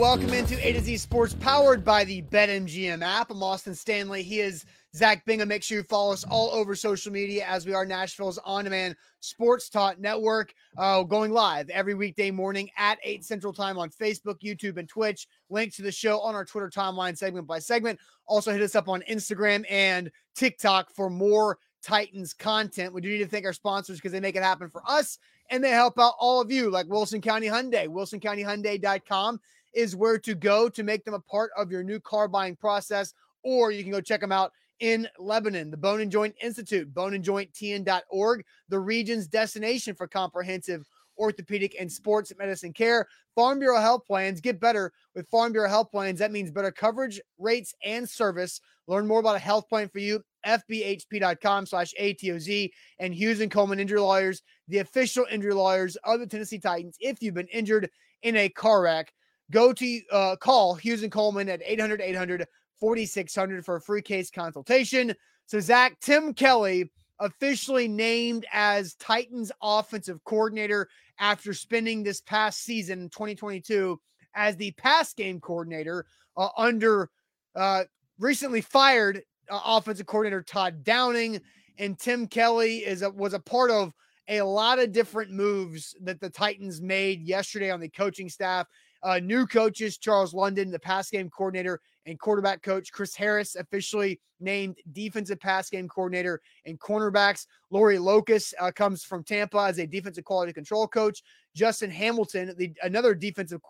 Welcome into A to Z Sports, powered by the BetMGM app. I'm Austin Stanley. He is Zach Bingham. Make sure you follow us all over social media as we are Nashville's on-demand sports talk network, uh, going live every weekday morning at 8 Central Time on Facebook, YouTube, and Twitch. Link to the show on our Twitter timeline segment by segment. Also hit us up on Instagram and TikTok for more Titans content. We do need to thank our sponsors because they make it happen for us and they help out all of you, like Wilson County Hyundai. WilsonCountyHyundai.com is where to go to make them a part of your new car buying process, or you can go check them out in Lebanon, the Bone and Joint Institute, boneandjointtn.org, the region's destination for comprehensive orthopedic and sports medicine care. Farm Bureau Health Plans get better with Farm Bureau Health Plans. That means better coverage, rates, and service. Learn more about a health plan for you. FBHP.com slash ATOZ and Hughes and Coleman Injury Lawyers, the official injury lawyers of the Tennessee Titans. If you've been injured in a car wreck, go to uh, call Hughes and Coleman at 800 800 4600 for a free case consultation. So, Zach, Tim Kelly officially named as Titans offensive coordinator after spending this past season, 2022, as the pass game coordinator uh, under uh, recently fired uh, offensive coordinator Todd Downing. And Tim Kelly is a, was a part of a lot of different moves that the Titans made yesterday on the coaching staff. Uh, new coaches, Charles London, the pass game coordinator, and quarterback coach Chris Harris officially named defensive pass game coordinator and cornerbacks. Lori Locust uh, comes from Tampa as a defensive quality control coach. Justin Hamilton, the another defensive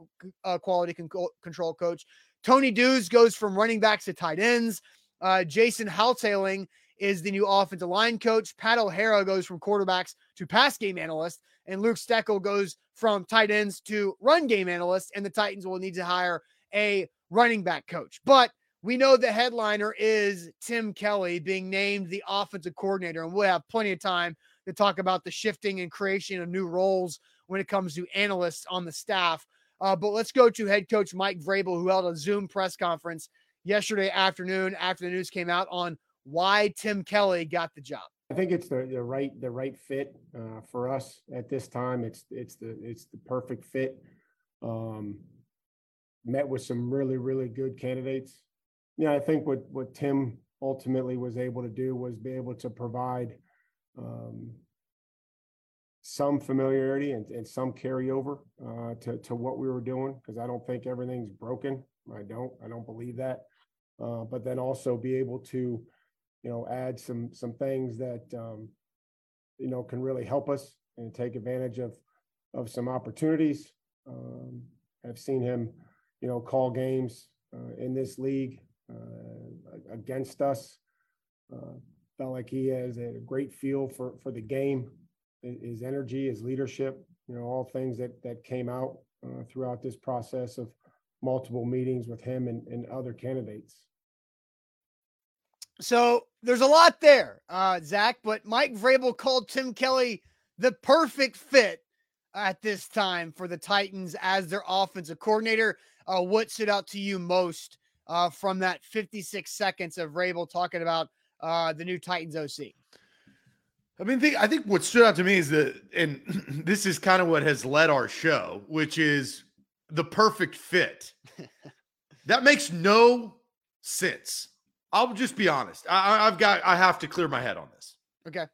uh, quality con- control coach. Tony Dews goes from running backs to tight ends. Uh, Jason Houghtaling is the new offensive line coach. Pat O'Hara goes from quarterbacks to pass game analyst, and Luke Steckel goes from tight ends to run game analyst. And the Titans will need to hire a running back coach. But we know the headliner is Tim Kelly being named the offensive coordinator, and we'll have plenty of time to talk about the shifting and creation of new roles when it comes to analysts on the staff. Uh, but let's go to head coach Mike Vrabel, who held a Zoom press conference yesterday afternoon after the news came out on why Tim Kelly got the job. I think it's the, the right the right fit uh, for us at this time. It's it's the it's the perfect fit. Um, met with some really really good candidates. Yeah, I think what what Tim ultimately was able to do was be able to provide um, some familiarity and, and some carryover uh, to to what we were doing because I don't think everything's broken. I don't I don't believe that. Uh, but then also be able to, you know, add some some things that um, you know can really help us and take advantage of of some opportunities. Um, I've seen him, you know, call games uh, in this league uh, against us. Uh, felt like he has a great feel for for the game, his energy, his leadership. You know, all things that that came out uh, throughout this process of multiple meetings with him and, and other candidates. So there's a lot there, uh, Zach, but Mike Vrabel called Tim Kelly the perfect fit at this time for the Titans as their offensive coordinator. Uh, what stood out to you most uh, from that 56 seconds of Vrabel talking about uh, the new Titans OC? I mean, I think what stood out to me is that, and this is kind of what has led our show, which is the perfect fit. that makes no sense. I'll just be honest. I, I've got, I have to clear my head on this. Okay.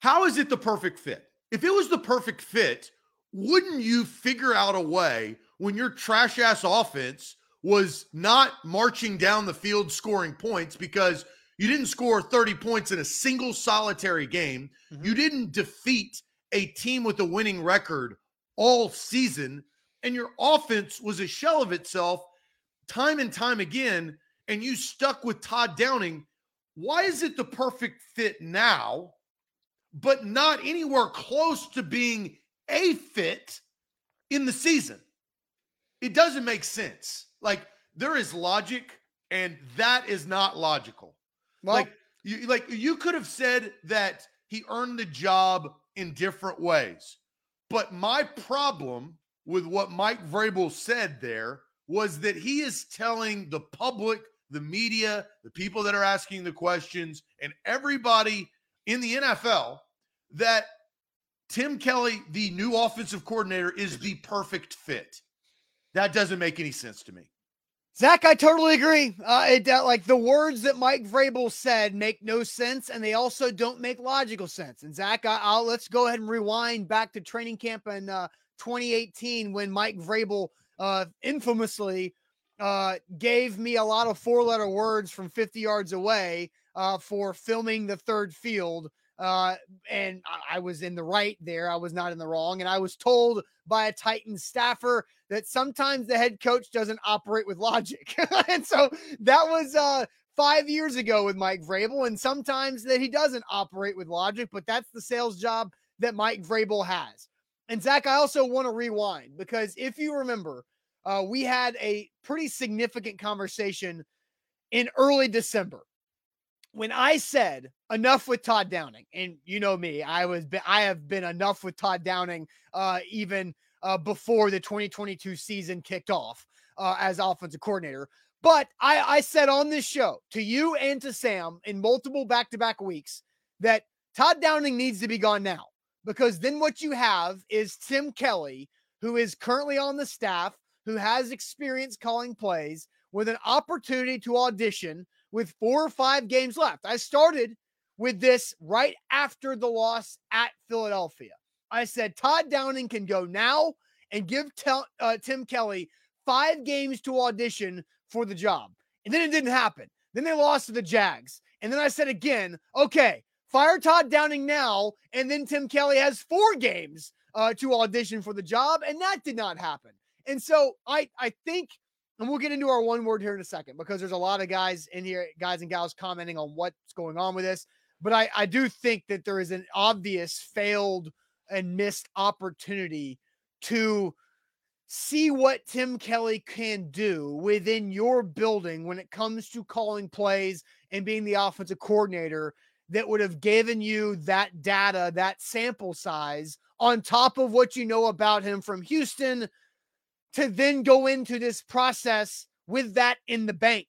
How is it the perfect fit? If it was the perfect fit, wouldn't you figure out a way when your trash ass offense was not marching down the field scoring points because you didn't score 30 points in a single solitary game? Mm-hmm. You didn't defeat a team with a winning record all season, and your offense was a shell of itself time and time again and you stuck with Todd Downing, why is it the perfect fit now but not anywhere close to being a fit in the season. It doesn't make sense. Like there is logic, and that is not logical. Well, like you like you could have said that he earned the job in different ways. But my problem with what Mike Vrabel said there was that he is telling the public, the media, the people that are asking the questions, and everybody in the NFL that Tim Kelly, the new offensive coordinator, is the perfect fit. That doesn't make any sense to me. Zach, I totally agree. Uh, it uh, like the words that Mike Vrabel said make no sense, and they also don't make logical sense. And Zach, I, will let's go ahead and rewind back to training camp in uh, 2018 when Mike Vrabel uh, infamously uh, gave me a lot of four-letter words from 50 yards away uh, for filming the third field uh, and I, I was in the right there. I was not in the wrong. And I was told by a Titan staffer that sometimes the head coach doesn't operate with logic. and so that was uh, five years ago with Mike Vrabel. And sometimes that he doesn't operate with logic, but that's the sales job that Mike Vrabel has. And Zach, I also want to rewind because if you remember, uh, we had a pretty significant conversation in early December when I said enough with Todd Downing, and you know me, I was I have been enough with Todd Downing uh, even uh, before the 2022 season kicked off uh, as offensive coordinator. But I, I said on this show to you and to Sam in multiple back-to-back weeks that Todd Downing needs to be gone now because then what you have is Tim Kelly, who is currently on the staff, who has experience calling plays, with an opportunity to audition with four or five games left. I started with this right after the loss at Philadelphia. I said Todd Downing can go now and give tel- uh, Tim Kelly five games to audition for the job. And then it didn't happen. Then they lost to the Jags. And then I said again, okay, fire Todd Downing now. And then Tim Kelly has four games uh, to audition for the job. And that did not happen. And so I, I think and we'll get into our one word here in a second because there's a lot of guys in here, guys and gals commenting on what's going on with this. But I, I do think that there is an obvious failed and missed opportunity to see what Tim Kelly can do within your building when it comes to calling plays and being the offensive coordinator that would have given you that data, that sample size on top of what you know about him from Houston to then go into this process with that in the bank.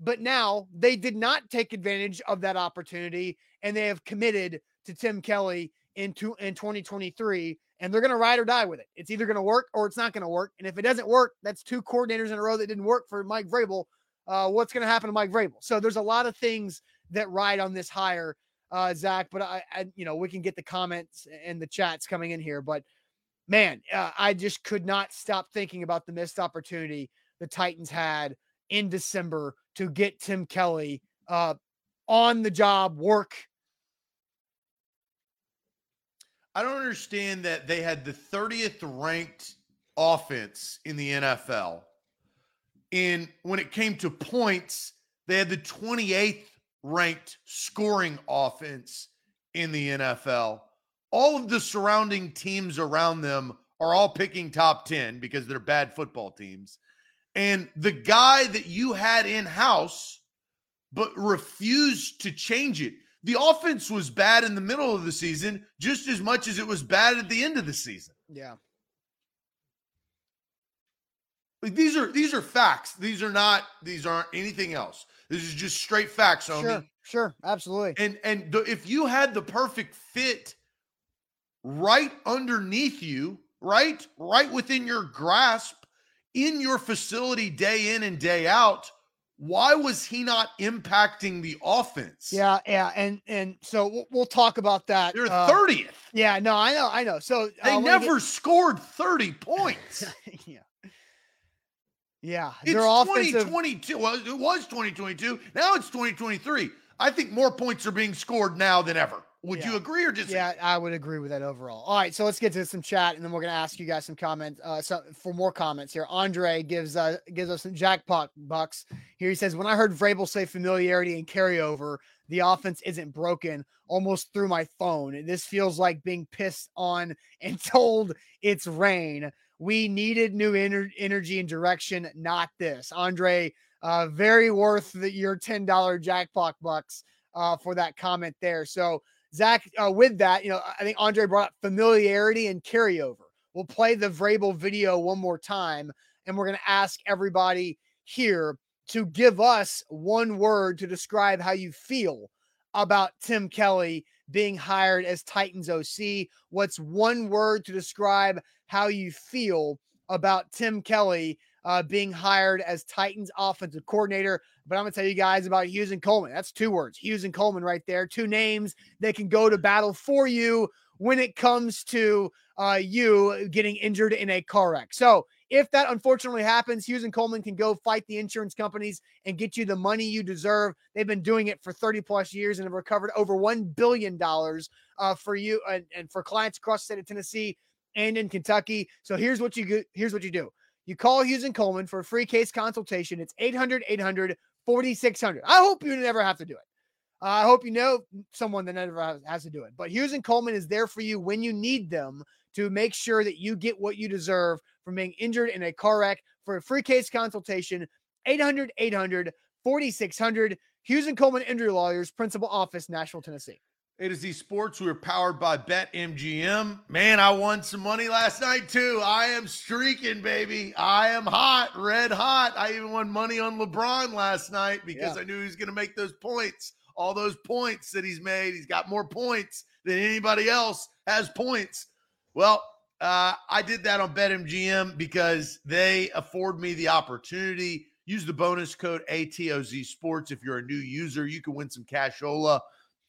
But now they did not take advantage of that opportunity and they have committed to Tim Kelly into in 2023 and they're going to ride or die with it. It's either going to work or it's not going to work. And if it doesn't work, that's two coordinators in a row that didn't work for Mike Vrabel. Uh, what's going to happen to Mike Vrabel? So there's a lot of things that ride on this hire, uh, Zach. But I, I, you know, we can get the comments and the chats coming in here. But man, uh, I just could not stop thinking about the missed opportunity the Titans had in December to get Tim Kelly uh, on the job work. I don't understand that they had the 30th ranked offense in the NFL. And when it came to points, they had the 28th ranked scoring offense in the NFL all of the surrounding teams around them are all picking top 10 because they're bad football teams. And the guy that you had in house, but refused to change it. The offense was bad in the middle of the season just as much as it was bad at the end of the season. Yeah. Like these are these are facts. These are not these aren't anything else. This is just straight facts, homie. Sure, sure, absolutely. And and the, if you had the perfect fit right underneath you, right? Right within your grasp in your facility day in and day out. Why was he not impacting the offense? Yeah, yeah, and and so we'll, we'll talk about that. They're uh, thirtieth. Uh, yeah, no, I know, I know. So they uh, never get... scored thirty points. yeah, yeah. It's 2022. Well, it was 2022. Now it's 2023. I think more points are being scored now than ever. Would Yeah. you agree or disagree? Yeah, I would agree with that overall. All right, so let's get to some chat, and then we're gonna ask you guys some comments. Uh, so for more comments here, Andre gives uh gives us some jackpot bucks. Here he says, when I heard Vrabel say familiarity and carryover, the offense isn't broken. Almost through my phone. This feels like being pissed on and told it's rain. We needed new ener- energy and direction, not this. Andre, uh, very worth the, your ten dollar jackpot bucks uh, for that comment there. So. Zach, uh, with that, you know, I think Andre brought up familiarity and carryover. We'll play the Vrabel video one more time, and we're going to ask everybody here to give us one word to describe how you feel about Tim Kelly being hired as Titans OC. What's one word to describe how you feel about Tim Kelly uh, being hired as Titans offensive coordinator? But I'm going to tell you guys about Hughes and Coleman. That's two words, Hughes and Coleman, right there. Two names that can go to battle for you when it comes to uh, you getting injured in a car wreck. So if that unfortunately happens, Hughes and Coleman can go fight the insurance companies and get you the money you deserve. They've been doing it for 30 plus years and have recovered over $1 billion uh, for you and, and for clients across the state of Tennessee and in Kentucky. So here's what you here's what you do. You call Hughes and Coleman for a free case consultation. It's 800 800 4600. I hope you never have to do it. Uh, I hope you know someone that never has, has to do it. But Hughes and Coleman is there for you when you need them to make sure that you get what you deserve from being injured in a car wreck. For a free case consultation, 800 800 4600. Hughes and Coleman Injury Lawyers, Principal Office, Nashville, Tennessee. A to Z Sports. We are powered by BetMGM. Man, I won some money last night too. I am streaking, baby. I am hot, red hot. I even won money on LeBron last night because Yeah. I knew he was going to make those points. All those points that he's made. He's got more points than anybody else has points. Well, uh, I did that on BetMGM because they afford me the opportunity. Use the bonus code ATOZ Sports if you're a new user. You can win some cashola.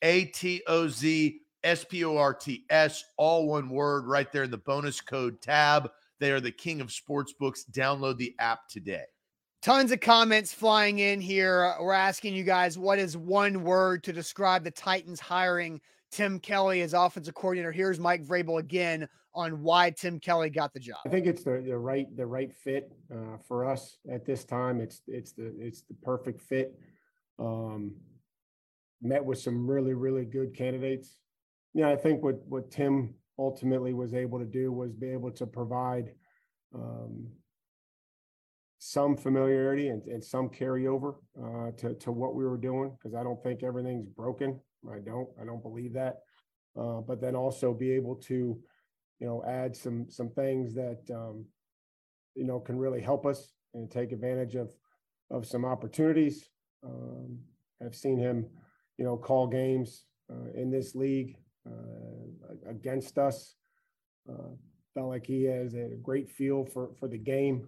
A T O Z S P O R T S, all one word, right there in the bonus code tab. They are the king of sports books. Download the app today. Tons of comments flying in here. We're asking you guys what is one word to describe the Titans hiring Tim Kelly as offensive coordinator. Here's Mike Vrabel again on why Tim Kelly got the job. I think it's the, the right the right fit uh, for us at this time. It's it's the it's the perfect fit. Um, met with some really really good candidates. Yeah, I think what what Tim ultimately was able to do was be able to provide um, some familiarity and, and some carryover uh, to to what we were doing because I don't think everything's broken. I don't I don't believe that. Uh, but then also be able to you know, add some some things that um, you know can really help us and take advantage of of some opportunities. Um, I've seen him, you know, call games uh, in this league uh, against us. Uh, felt like he has a great feel for for the game,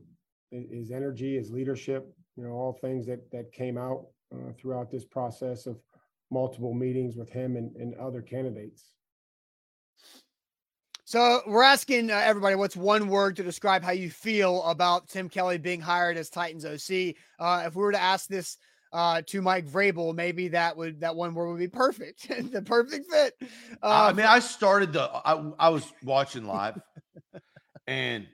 his energy, his leadership. You know, all things that that came out uh, throughout this process of multiple meetings with him and, and other candidates. So we're asking uh, everybody what's one word to describe how you feel about Tim Kelly being hired as Titans OC. Uh, if we were to ask this uh, to Mike Vrabel, maybe that would that one word would be perfect, the perfect fit. Uh, I mean, I started the, I, I was watching live and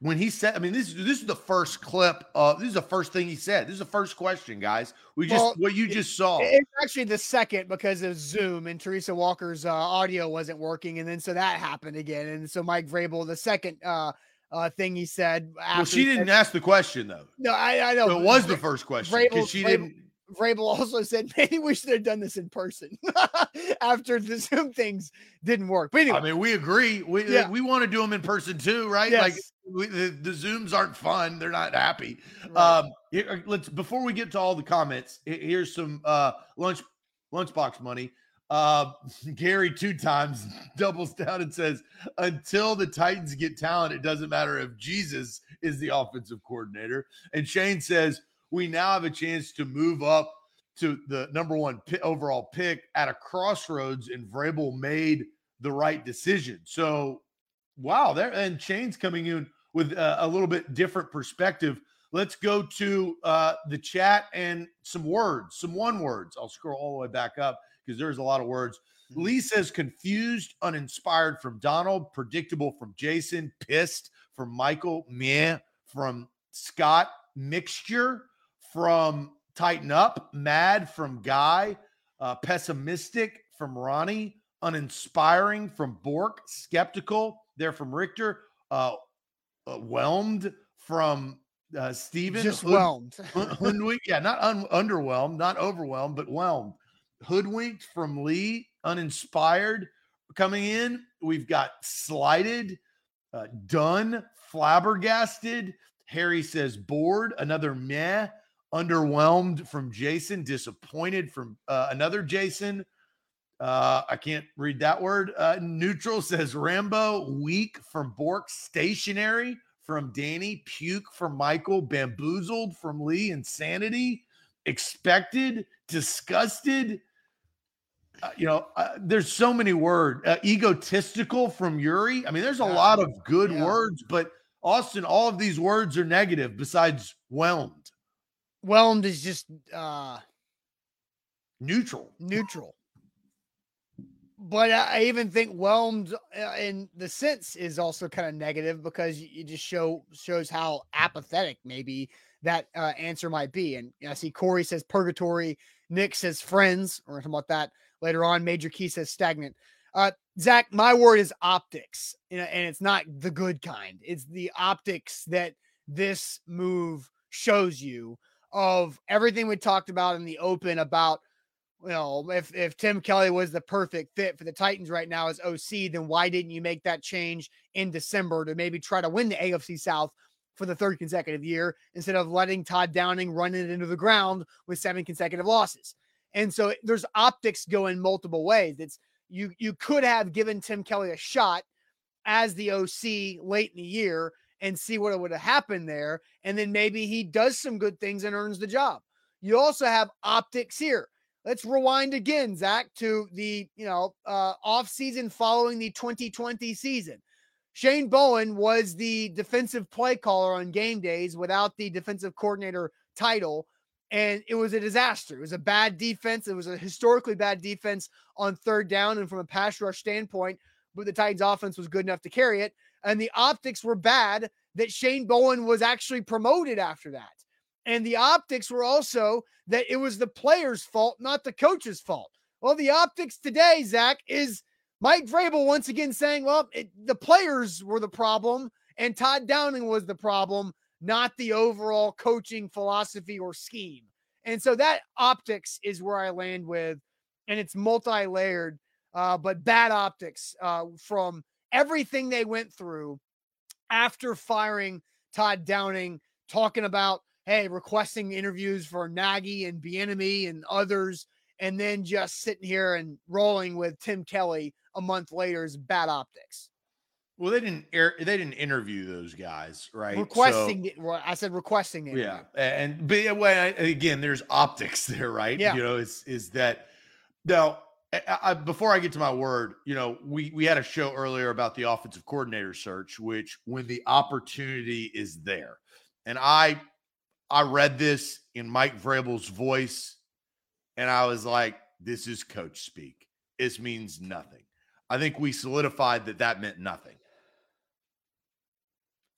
when he said, I mean, this, this is the first clip. Uh, this is the first thing he said. This is the first question, guys. We just, Well, what you just saw. It's actually the second because of Zoom and Teresa Walker's uh, audio wasn't working, and then so that happened again, and so Mike Vrabel, the second uh, uh, thing he said. well, she he didn't ask the question though. No, I, I know. So it was the first question because she Vrabel- didn't. Vrabel also said maybe we should have done this in person after the Zoom things didn't work. But anyway, I mean, we agree. We Yeah. we want to do them in person too, right? yes, Like we, the, the Zooms aren't fun. They're not happy. right. Um, here, let's before we get to all the comments. Here's some uh lunch lunchbox money. Uh, Gary two times doubles down and says, "Until the Titans get talent, it doesn't matter if Jesus is the offensive coordinator." And Shane says, "We now have a chance to move up to the number one overall pick at a crossroads, and Vrabel made the right decision." So, wow, there and Shane's coming in with a, a little bit different perspective Let's go to uh, the chat and some words, some one words. I'll scroll all the way back up because there's a lot of words. Mm-hmm. Lee says confused, uninspired from Donald, predictable from Jason, pissed from Michael, meh from Scott, mixture from Tighten Up, mad from Guy, uh, pessimistic from Ronnie, uninspiring from Bork, skeptical there from Richter, uh, uh, whelmed from uh, Steven. Just whelmed. yeah, not un- underwhelmed, not overwhelmed, but whelmed. Hoodwinked from Lee, uninspired coming in. We've got slighted, uh, done, flabbergasted. Harry says bored, another meh, underwhelmed from Jason, disappointed from uh, another Jason. Uh, I can't read that word. Uh, neutral says Rambo, weak from Bork, stationary from Danny, puke from Michael, bamboozled from Lee, insanity, expected, disgusted. Uh, you know, uh, there's so many words. Uh, egotistical from Yuri. I mean, there's a yeah. lot of good yeah. words, but Austin, all of these words are negative besides whelmed. Whelmed is just uh neutral. Neutral. But I even think whelmed uh, in the sense is also kind of negative because it just show shows how apathetic maybe that uh, answer might be. And I see Corey says purgatory, Nick says friends. We're talking about that later on. Major Key says stagnant. Uh, Zach, my word is optics, you know, and it's not the good kind. It's the optics that this move shows you of everything we talked about in the open about you know if if Tim Kelly was the perfect fit for the Titans right now as OC, then why didn't you make that change in December to maybe try to win the AFC South for the third consecutive year instead of letting Todd Downing run it into the ground with seven consecutive losses? And so there's optics going multiple ways. It's you you could have given Tim Kelly a shot as the OC late in the year and see what would have happened there. And then maybe he does some good things and earns the job. You also have optics here. Let's rewind again, Zach, to the you know uh, off season following the 2020 season. Shane Bowen was the defensive play caller on game days without the defensive coordinator title and it was a disaster. It was a bad defense. It was a historically bad defense on third down and from a pass rush standpoint, but the Titans offense was good enough to carry it. And the optics were bad that Shane Bowen was actually promoted after that. And the optics were also that it was the player's fault, not the coach's fault. Well, the optics today, Zach, is Mike Vrabel once again saying, well, it, the players were the problem and Todd Downing was the problem not the overall coaching philosophy or scheme. And so that optics is where I land with, and it's multi layered, uh, but bad optics uh, from everything they went through after firing Todd Downing, talking about, hey, requesting interviews for Nagy and Bieniemy and others, and then just sitting here and rolling with Tim Kelly a month later is bad optics. Well, they didn't air, they didn't interview those guys, right? Requesting, so, I said requesting. It. Yeah, and but way again, there's optics there, right? Yeah, you know, is is that now? I, I, before I get to my word, you know, we we had a show earlier about the offensive coordinator search, which when the opportunity is there, and I I read this in Mike Vrabel's voice, and I was like, this is coach speak. This means nothing. I think we solidified that that meant nothing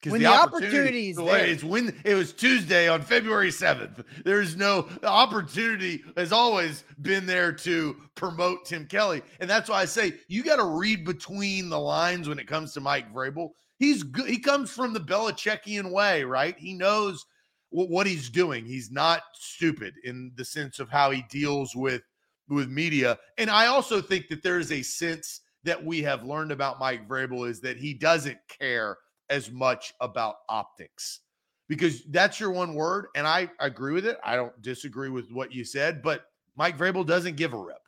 when the, the opportunity is there. It's when it was Tuesday on February 7th. There's no opportunity has always been there to promote Tim Kelly. And that's why I say you got to read between the lines when it comes to Mike Vrabel. He's good. He comes from the Belichickian way, right? He knows what, what he's doing. He's not stupid in the sense of how he deals with with media. And I also think that there is a sense that we have learned about Mike Vrabel is that he doesn't care – as much about optics because that's your one word. And I agree with it. I don't disagree with what you said, but Mike Vrabel doesn't give a rip.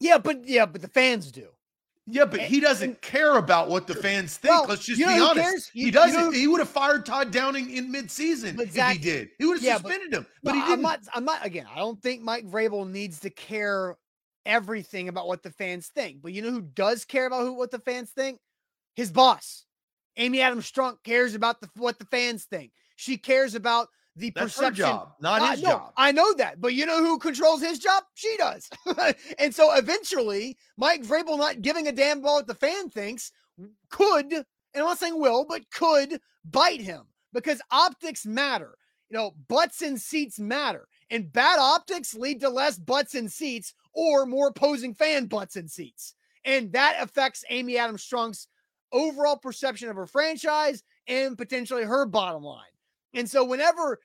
Yeah, but yeah, but the fans do. Yeah, but he doesn't care about what the fans think. Well, Let's just you know be honest. You, he doesn't. You know, he would have fired Todd Downing in midseason exactly. if he did. He would have yeah, suspended but, him. But, but he didn't. I'm not. I'm not. Again, I don't think Mike Vrabel needs to care everything about what the fans think. But you know who does care about who what the fans think? His boss. Amy Adams Strunk cares about the, what the fans think. She cares about the That's perception. her job, not I his know, job. I know that, but you know who controls his job? She does. and so eventually, Mike Vrabel not giving a damn about what the fan thinks could, and I'm not saying will, but could bite him because optics matter. You know, butts and seats matter, and bad optics lead to less butts and seats or more opposing fan butts and seats, and that affects Amy Adams Strunk's overall perception of her franchise and potentially her bottom line. And so, whenever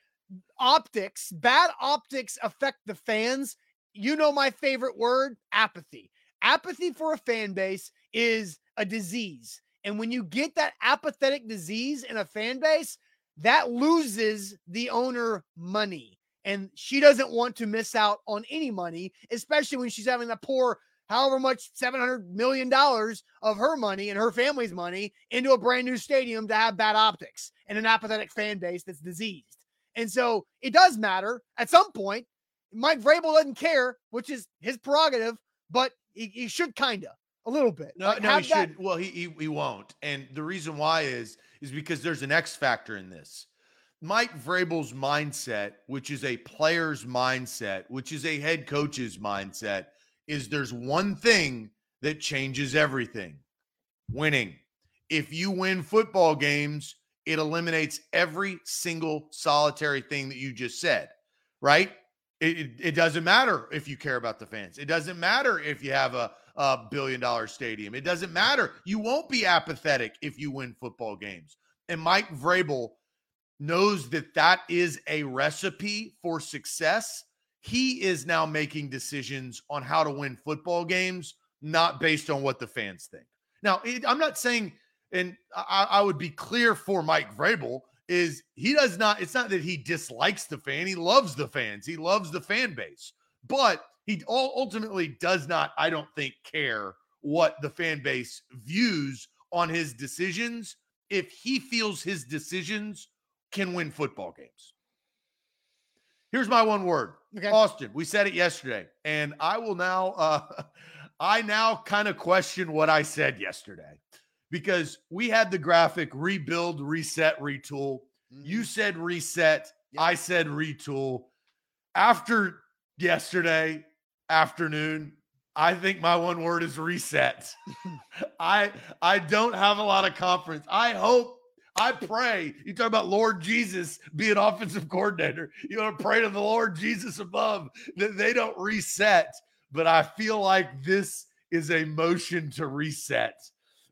optics, bad optics affect the fans, you know my favorite word apathy. Apathy for a fan base is a disease. And when you get that apathetic disease in a fan base, that loses the owner money. And she doesn't want to miss out on any money, especially when she's having a pour however much $700 million of her money and her family's money into a brand new stadium to have bad optics and an apathetic fan base that's diseased. And so it does matter at some point. Mike Vrabel doesn't care, which is his prerogative, but he, he should kind of a little bit. No, Like, no, he that- should. Well, he, he he won't. And the reason why is is because there's an X factor in this. Mike Vrabel's mindset, which is a player's mindset, which is a head coach's mindset, is there's one thing that changes everything: winning. If you win football games, it eliminates every single solitary thing that you just said, right? It, it, it doesn't matter if you care about the fans. It doesn't matter if you have a, a billion dollar stadium. It doesn't matter. You won't be apathetic if you win football games. And Mike Vrabel knows that that is a recipe for success. He is now making decisions on how to win football games, not based on what the fans think. Now, it, I'm not saying, and I, I would be clear for Mike Vrabel, is he does not, it's not that he dislikes the fan. He loves the fans, he loves the fan base, but he ultimately does not, I don't think, care what the fan base views on his decisions if he feels his decisions can win football games. Here's my one word. Okay. Austin, we said it yesterday, and I will now uh I now kind of question what I said yesterday because we had the graphic rebuild, reset, retool. You said reset, Yep. I said retool. After yesterday afternoon, I think my one word is reset. I I don't have a lot of confidence. I hope I pray. You talk about Lord Jesus being an offensive coordinator. You want to pray to the Lord Jesus above that they don't reset. But I feel like this is a motion to reset.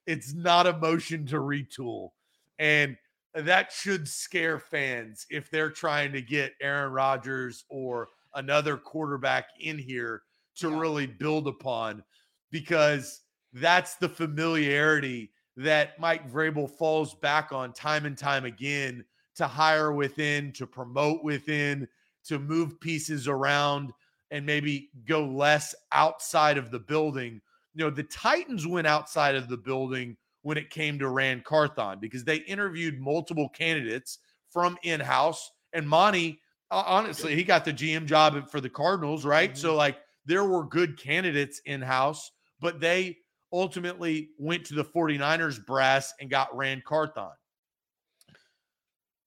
It's not a motion to retool. And that should scare fans if they're trying to get Aaron Rodgers or another quarterback in here to Yeah. really build upon because that's the familiarity that Mike Vrabel falls back on time and time again to hire within, to promote within, to move pieces around and maybe go less outside of the building. You know, the Titans went outside of the building when it came to Ran Carthon because they interviewed multiple candidates from in house. And Monti, honestly, he got the GM job for the Cardinals, right? Mm-hmm. So, like, there were good candidates in house, but they ultimately went to the 49ers brass and got Ran Carthon.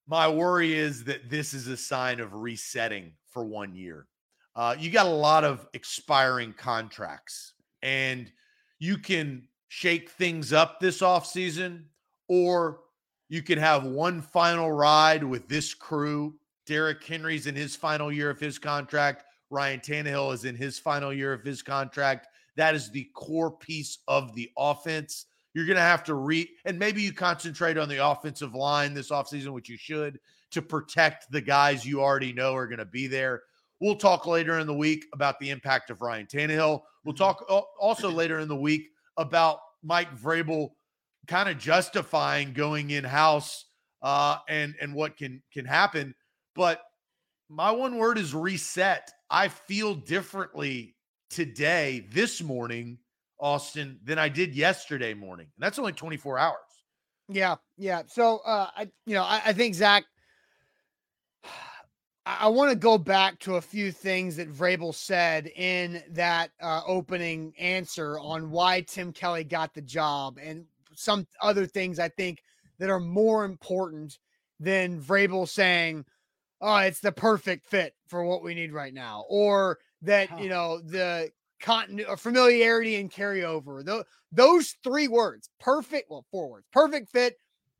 My worry is that this is a sign of resetting for one year. Uh, you got a lot of expiring contracts, and you can shake things up this offseason, or you can have one final ride with this crew. Derrick Henry's in his final year of his contract. Ryan Tannehill is in his final year of his contract. That is the core piece of the offense. You're going to have to re, and maybe you concentrate on the offensive line this offseason, which you should, to protect the guys you already know are going to be there. We'll talk later in the week about the impact of Ryan Tannehill. We'll talk also later in the week about Mike Vrabel kind of justifying going in house uh, and and what can can happen. But my one word is reset. I feel differently today, this morning, Austin, than I did yesterday morning. And that's only 24 hours. Yeah, yeah. So uh I you know, I, I think Zach I, want to go back to a few things that Vrabel said in that uh, opening answer on why Tim Kelly got the job and some other things I think that are more important than Vrabel saying, "Oh, it's the perfect fit for what we need right now," or that you know the continuity, familiarity, and carryover. Those those three words, perfect. Well, four words: perfect fit,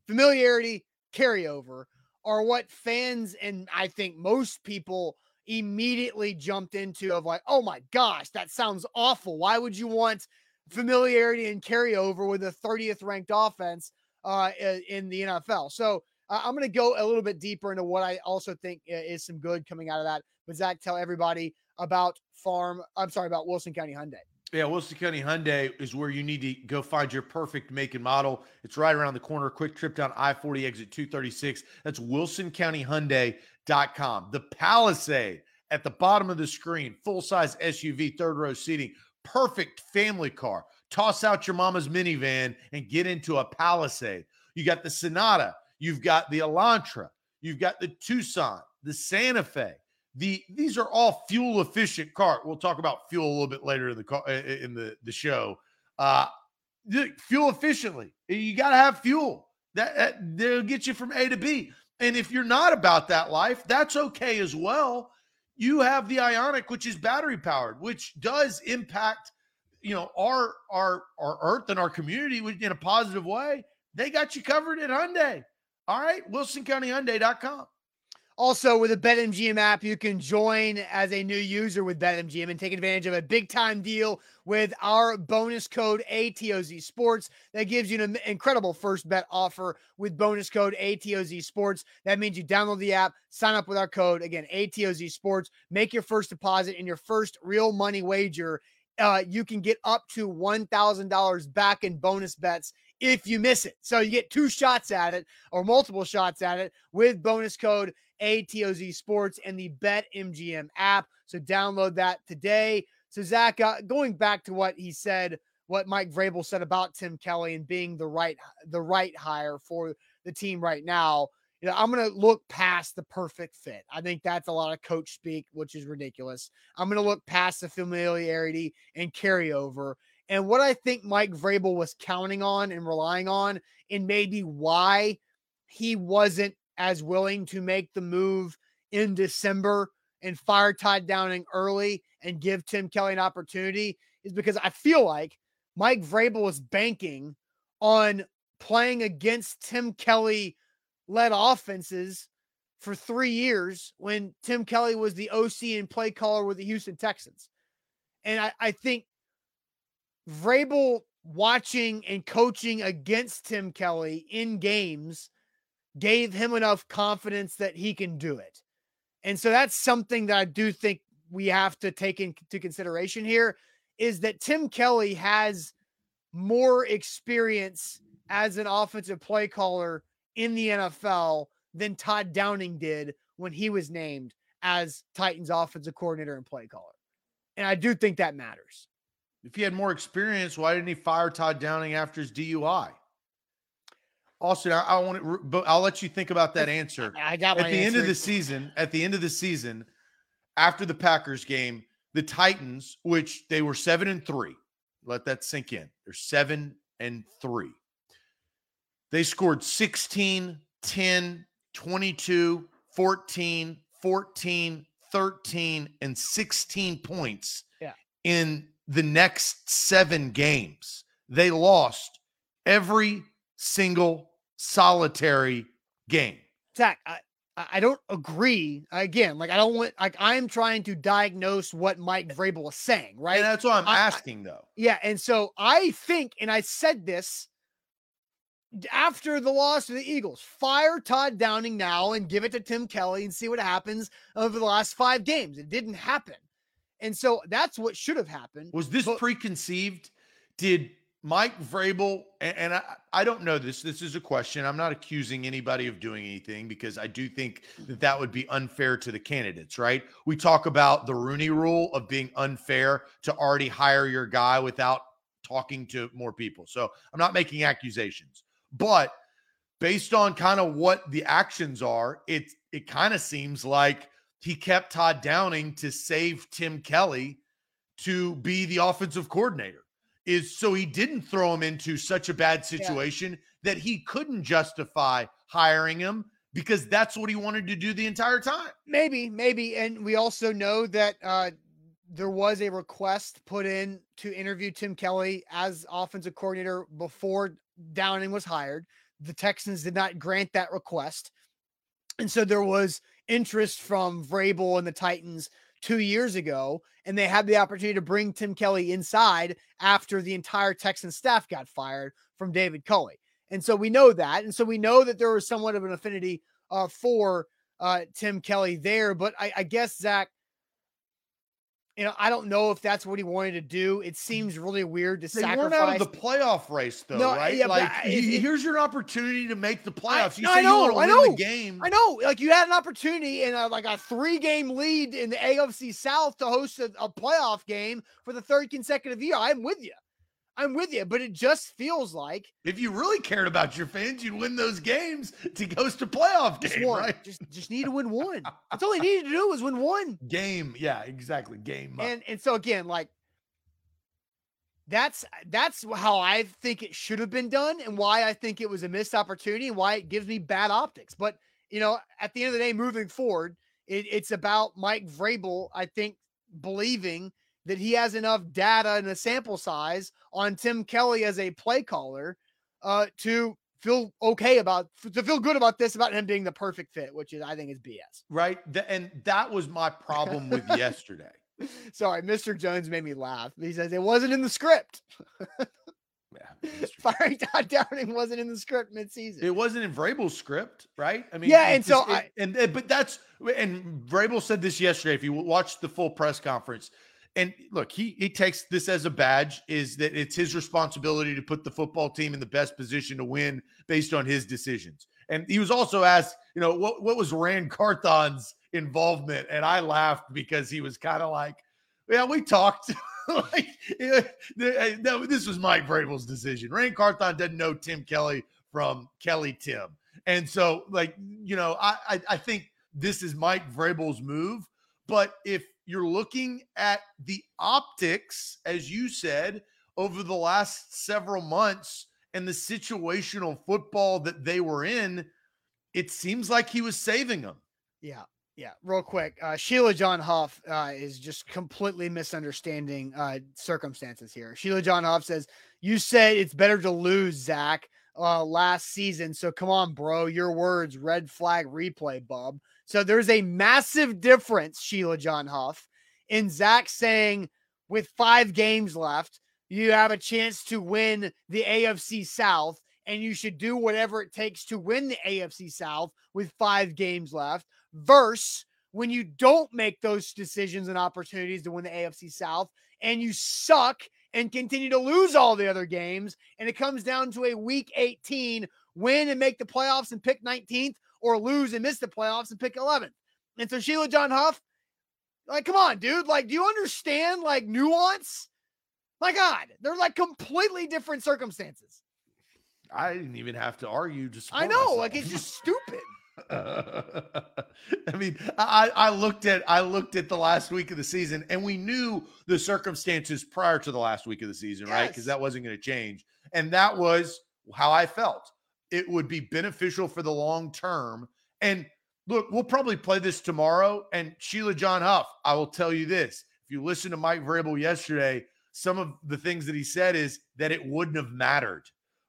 familiarity, carryover, are what fans and I think most people immediately jumped into of like, oh my gosh, that sounds awful. Why would you want familiarity and carryover with a 30th ranked offense uh, in the NFL? So uh, I'm going to go a little bit deeper into what I also think is some good coming out of that. But Zach, tell everybody about Farm. I'm sorry about Wilson County Hyundai. Yeah, Wilson County Hyundai is where you need to go find your perfect make and model. It's right around the corner. Quick trip down I 40 exit 236. That's wilsoncountyhyundai.com. The Palisade at the bottom of the screen, full size SUV, third row seating, perfect family car. Toss out your mama's minivan and get into a Palisade. You got the Sonata, you've got the Elantra, you've got the Tucson, the Santa Fe the these are all fuel efficient car. We'll talk about fuel a little bit later in the car in the the show. Uh, fuel efficiently. You got to have fuel. That, that they'll get you from A to B. And if you're not about that life, that's okay as well. You have the Ioniq, which is battery powered, which does impact, you know, our our our Earth and our community in a positive way. They got you covered at Hyundai. All right, WilsonCountyHyundai.com. Also, with the BetMGM app, you can join as a new user with BetMGM and take advantage of a big time deal with our bonus code ATOZ Sports. That gives you an incredible first bet offer with bonus code ATOZ Sports. That means you download the app, sign up with our code, again, ATOZ Sports, make your first deposit and your first real money wager. Uh, you can get up to $1,000 back in bonus bets if you miss it. So you get two shots at it or multiple shots at it with bonus code ATOZ Sports and the Bet MGM app. So download that today. So Zach, uh, going back to what he said, what Mike Vrabel said about Tim Kelly and being the right the right hire for the team right now. You know, I'm going to look past the perfect fit. I think that's a lot of coach speak, which is ridiculous. I'm going to look past the familiarity and carryover. And what I think Mike Vrabel was counting on and relying on, and maybe why he wasn't as willing to make the move in December and fire Todd Downing early and give Tim Kelly an opportunity is because I feel like Mike Vrabel is banking on playing against Tim Kelly led offenses for three years when Tim Kelly was the OC and play caller with the Houston Texans. And I, I think Vrabel watching and coaching against Tim Kelly in games gave him enough confidence that he can do it. And so that's something that I do think we have to take into consideration here is that Tim Kelly has more experience as an offensive play caller in the NFL than Todd Downing did when he was named as Titans offensive coordinator and play caller. And I do think that matters. If he had more experience, why didn't he fire Todd Downing after his DUI? Austin, I, I want to, but I'll let you think about that answer. I got at the answer. end of the season. At the end of the season, after the Packers game, the Titans, which they were seven and three, let that sink in. They're seven and three. They scored 16, 10, 22, 14, 14, 13, and 16 points yeah. in the next seven games. They lost every single solitary game. Zach, I, I don't agree. Again, like I don't want like I'm trying to diagnose what Mike Vrabel is saying, right? And that's what I'm I, asking, though. Yeah, and so I think, and I said this after the loss to the Eagles, fire Todd Downing now and give it to Tim Kelly and see what happens over the last five games. It didn't happen, and so that's what should have happened. Was this but, preconceived? Did Mike Vrabel, and, and I, I, don't know this. This is a question. I'm not accusing anybody of doing anything because I do think that that would be unfair to the candidates, right? We talk about the Rooney rule of being unfair to already hire your guy without talking to more people. So I'm not making accusations, but based on kind of what the actions are, it it kind of seems like he kept Todd Downing to save Tim Kelly to be the offensive coordinator is so he didn't throw him into such a bad situation yeah. that he couldn't justify hiring him because that's what he wanted to do the entire time. Maybe, maybe. And we also know that uh, there was a request put in to interview Tim Kelly as offensive coordinator before Downing was hired. The Texans did not grant that request. And so there was interest from Vrabel and the Titans two years ago, and they had the opportunity to bring Tim Kelly inside after the entire Texan staff got fired from David Culley. And so we know that. And so we know that there was somewhat of an affinity uh, for uh, Tim Kelly there. But I, I guess, Zach, you know, I don't know if that's what he wanted to do. It mm. seems really weird to they sacrifice. out of the playoff race, though, No, right? yeah, like, I- it- here's your opportunity to make the playoffs. you no, say I you know, want to I win know. the game. I know, like you had an opportunity in a, like a three game lead in the AFC South to host a, a playoff game for the third consecutive year. I'm with you. I'm with you, but it just feels like If you really cared about your fans, you'd win those games to host a playoff just game, one. right? Just just need to win one. That's all he needed to do was win one. Game, yeah, exactly. Game. up. And and so again, like that's that's how I think it should have been done, and why I think it was a missed opportunity, and why it gives me bad optics. But you know, at the end of the day, moving forward, it, it's about Mike Vrabel. I think believing that he has enough data and a sample size on Tim Kelly as a play caller uh, to feel okay about to feel good about this about him being the perfect fit, which is I think is BS. right? And that was my problem with yesterday. Sorry, Mr. Jones made me laugh. He says it wasn't in the script. Yeah, Firing Todd Downing wasn't in the script midseason. It wasn't in Vrabel's script, right? I mean, Yeah, and so just- I- and and- but that's and Vrabel said this yesterday. If you watched the full press conference, and look, he he takes this as a badge, is that it's his responsibility to put the football team in the best position to win based on his decisions. And he was also asked, you know, what what was Ran Carthon's involvement? And I laughed because he was kind of like, yeah, we talked. like, yeah, eh, this was Mike Vrabel's decision. Ran Carthon doesn't know Tim Kelly from Kelly Tim. And so, like, you know, I, I, I think this is Mike Vrabel's move. But if you're looking at the optics, as you said, over the last several months and the situational football that they were in, it seems like he was saving them. Yeah. Yeah. Real quick. Uh, Sheila John Huff uh, is just completely misunderstanding uh, circumstances here. Sheila John Huff says, You said it's better to lose, Zach, uh, last season. So come on, bro. Your words, red flag replay, bub. So there's a massive difference, Sheila John Huff, in Zach saying with five games left, you have a chance to win the AFC South and you should do whatever it takes to win the AFC South with five games left versus when you don't make those decisions and opportunities to win the AFC South and you suck and continue to lose all the other games and it comes down to a week 18 win and make the playoffs and pick 19th or lose and miss the playoffs and pick 11th. And so Sheila John Huff like come on dude like do you understand like nuance? My god, they're like completely different circumstances. I didn't even have to argue. Just I know, like it's just stupid. I mean, I, I looked at I looked at the last week of the season, and we knew the circumstances prior to the last week of the season, right? Because that wasn't going to change, and that was how I felt. It would be beneficial for the long term. And look, we'll probably play this tomorrow. And Sheila John Huff, I will tell you this: if you listen to Mike Vrabel yesterday, some of the things that he said is that it wouldn't have mattered,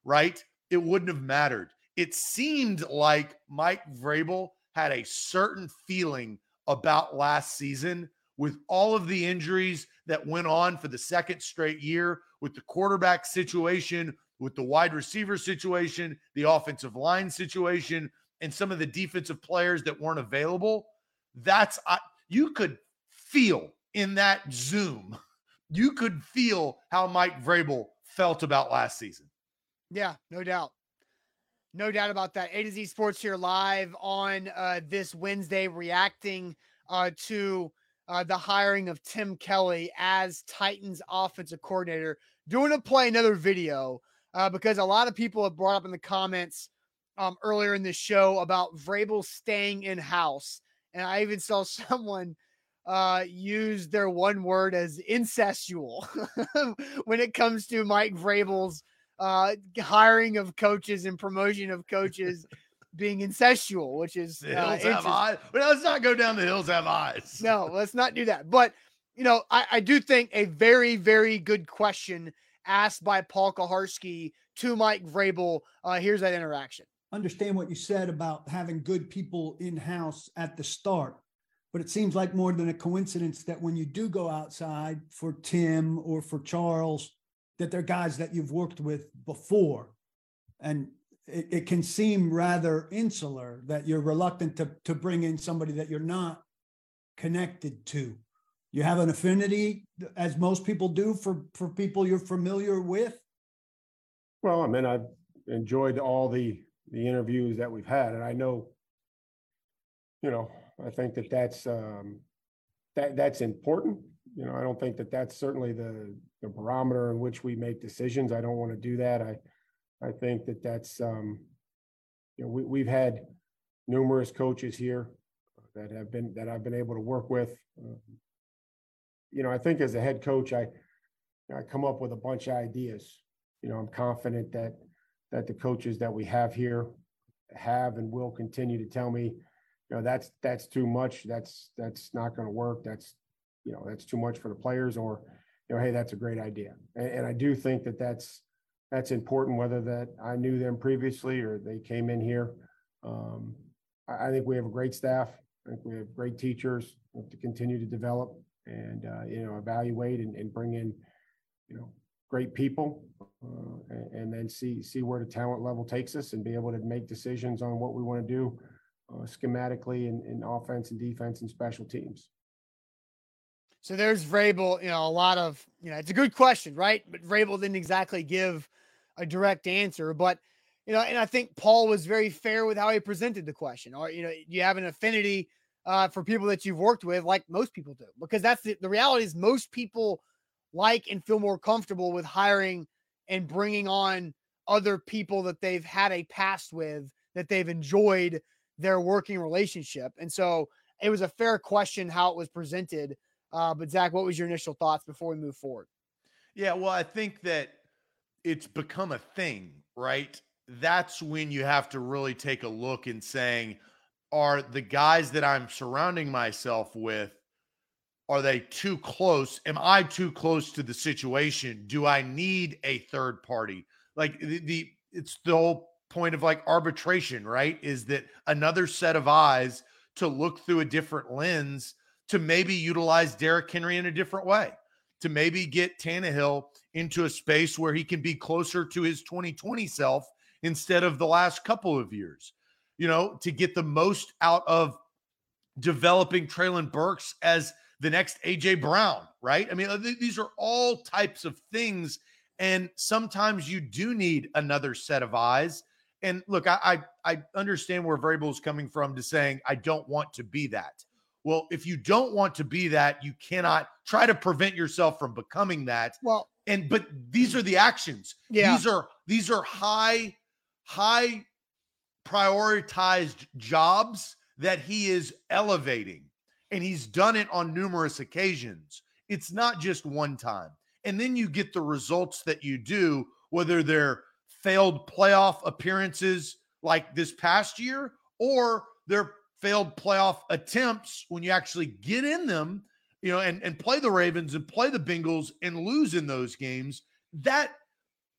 right? It wouldn't have mattered it seemed like Mike Vrabel had a certain feeling about last season with all of the injuries that went on for the second straight year with the quarterback situation, with the wide receiver situation, the offensive line situation, and some of the defensive players that weren't available. That's I, you could feel in that Zoom, you could feel how Mike Vrabel felt about last season. Yeah, no doubt. No doubt about that. A to Z Sports here live on uh, this Wednesday, reacting uh, to uh, the hiring of Tim Kelly as Titans offensive coordinator. Doing to play another video uh, because a lot of people have brought up in the comments um, earlier in the show about Vrabel staying in house, and I even saw someone uh, use their one word as incestual when it comes to Mike Vrabel's uh hiring of coaches and promotion of coaches being incestual, which is The uh, hills have eyes. Well, let's not go down the hills have eyes. no, let's not do that. But you know, I, I do think a very, very good question asked by Paul Kuharsky to Mike Vrabel. Uh, here's that interaction. understand what you said about having good people in house at the start, but it seems like more than a coincidence that when you do go outside for Tim or for Charles, that they're guys that you've worked with before. And it, it can seem rather insular that you're reluctant to, to bring in somebody that you're not connected to. You have an affinity, as most people do, for, for people you're familiar with. Well, I mean, I've enjoyed all the, the interviews that we've had, and I know, you know, I think that that's, um, that, that's important. You know, I don't think that that's certainly the, the barometer in which we make decisions. I don't want to do that. I, I think that that's, um, you know, we, we've had numerous coaches here that have been, that I've been able to work with. Um, You know, I think as a head coach, I, I come up with a bunch of ideas. You know, I'm confident that, that the coaches that we have here have and will continue to tell me, you know, that's, that's too much. That's, that's not going to work. That's, you know, that's too much for the players or, you know, hey, that's a great idea. And, and I do think that that's, that's important, whether that I knew them previously or they came in here. Um, I, I think we have a great staff. I think we have great teachers to continue to develop and, uh, you know, evaluate and, and bring in, you know, great people uh, and, and then see, see where the talent level takes us and be able to make decisions on what we want to do uh, schematically in, in offense and defense and special teams. So there's Vrabel. You know, a lot of you know, it's a good question, right? But Vrabel didn't exactly give a direct answer. But you know, and I think Paul was very fair with how he presented the question. Or you know, you have an affinity uh, for people that you've worked with, like most people do, because that's the, the reality is most people like and feel more comfortable with hiring and bringing on other people that they've had a past with that they've enjoyed their working relationship. And so it was a fair question how it was presented. Uh, but Zach, what was your initial thoughts before we move forward? Yeah, well, I think that it's become a thing, right? That's when you have to really take a look and saying, are the guys that I'm surrounding myself with are they too close? Am I too close to the situation? Do I need a third party? Like the, the it's the whole point of like arbitration, right? Is that another set of eyes to look through a different lens to maybe utilize Derrick Henry in a different way, to maybe get Tannehill into a space where he can be closer to his 2020 self instead of the last couple of years, you know, to get the most out of developing Treylon Burks as the next AJ Brown, right? I mean, uh, th- these are all types of things. And sometimes you do need another set of eyes. And look, I I, I understand where Vrabel is coming from to saying I don't want to be that. Well, if you don't want to be that, you cannot try to prevent yourself from becoming that. Well, And but these are the actions. Yeah. These are these are high high prioritized jobs that he is elevating and he's done it on numerous occasions. It's not just one time. And then you get the results that you do, whether they're failed playoff appearances like this past year or they're failed playoff attempts when you actually get in them, you know, and, and play the Ravens and play the Bengals and lose in those games. That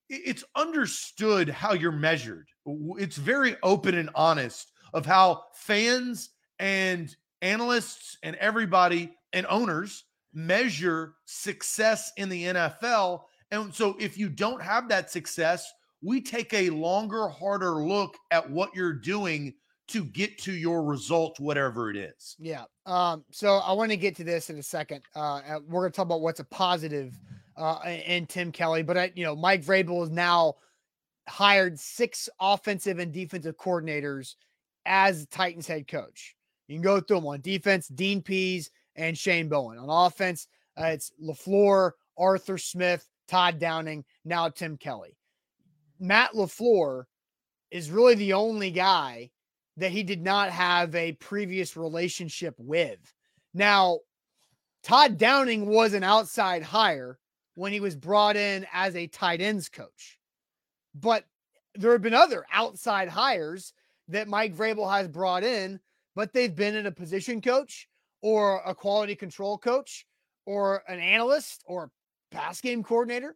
it's understood how you're measured. It's very open and honest of how fans and analysts and everybody and owners measure success in the NFL. And so if you don't have that success, we take a longer, harder look at what you're doing to get to your result, whatever it is. Yeah. Um, so I want to get to this in a second. Uh, we're going to talk about what's a positive uh, in Tim Kelly, but I, you know, Mike Vrabel has now hired six offensive and defensive coordinators as Titans head coach. You can go through them on defense, Dean Pees and Shane Bowen. On offense, uh, it's LaFleur, Arthur Smith, Todd Downing, now Tim Kelly. Matt LaFleur is really the only guy that he did not have a previous relationship with. Now, Todd Downing was an outside hire when he was brought in as a tight ends coach. But there have been other outside hires. that Mike Vrabel has brought in, but they've been in a position coach or a quality control coach or an analyst or pass game coordinator.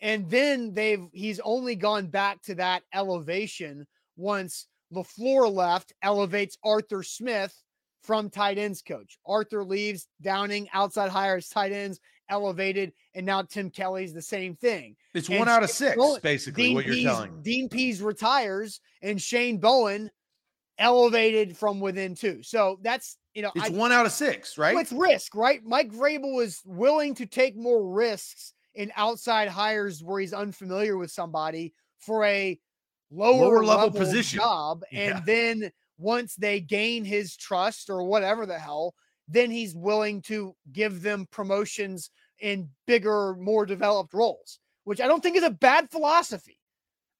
And then they've he's only gone back to that elevation once LaFleur left, elevates Arthur Smith from tight ends coach. Arthur leaves, Downing outside hires tight ends, elevated, and now Tim Kelly's the same thing. It's And one out of six, Bowen- basically, Dean what you're Pees, telling. Dean Pees retires, and Shane Bowen elevated from within too. So that's you know, It's I, one out of six, right? it's risk, right? Mike Vrabel was willing to take more risks in outside hires where he's unfamiliar with somebody for a lower, Lower level level, position. job, Yeah. and then once they gain his trust or whatever the hell, then he's willing to give them promotions in bigger, more developed roles, which I don't think is a bad philosophy.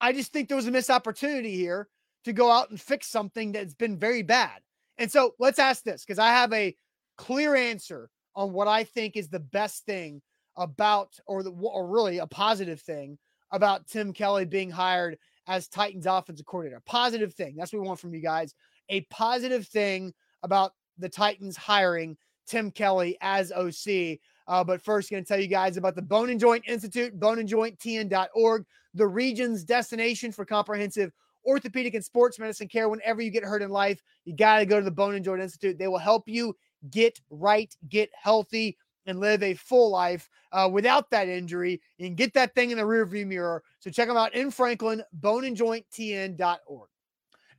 I just think there was a missed opportunity here to go out and fix something that's been very bad. And so let's ask this because I have a clear answer on what I think is the best thing about, or the, or really a positive thing about Tim Kelly being hired as Titans offensive coordinator. Positive thing. That's what we want from you guys. A positive thing about the Titans hiring Tim Kelly as OC. Uh, but first, going to tell you guys about the Bone and Joint Institute, boneandjointtn.org, the region's destination for comprehensive orthopedic and sports medicine care. Whenever you get hurt in life, you got to go to the Bone and Joint Institute. They will help you get right, get healthy, and live a full life uh, without that injury and get that thing in the rearview mirror. So check them out in Franklin, boneandjointtn.org.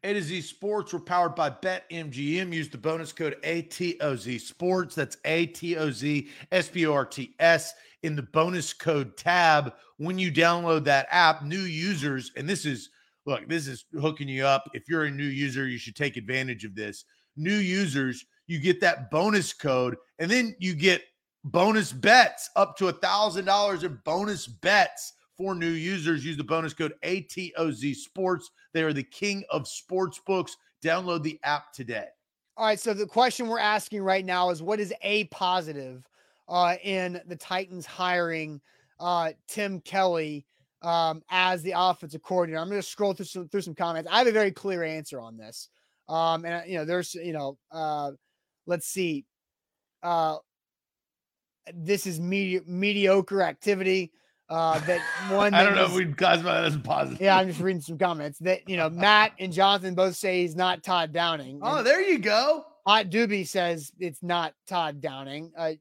A to Z Sports. We're powered by BetMGM. Use the bonus code ATOZ Sports. That's A T O Z S P O R T S in the bonus code tab when you download that app. New users, and this is look, this is hooking you up. If you're a new user, you should take advantage of this. New users, you get that bonus code, and then you get bonus bets up to a thousand dollars in bonus bets for new users. Use the bonus code ATOZ Sports. They are the king of sports books. Download the app today. All right. So the question we're asking right now is what is a positive uh, in the Titans hiring uh, Tim Kelly um, as the offensive coordinator? I'm going to scroll through some through some comments. I have a very clear answer on this. Um, and you know, there's you know, uh, let's see. Uh, this is medi- mediocre activity. Uh, that one. I don't know is- if we'd classify that as positive. yeah, I'm just reading some comments that you know Matt and Jonathan both say he's not Todd Downing. Oh, and there you go. Hot Doobie says it's not Todd Downing. Uh,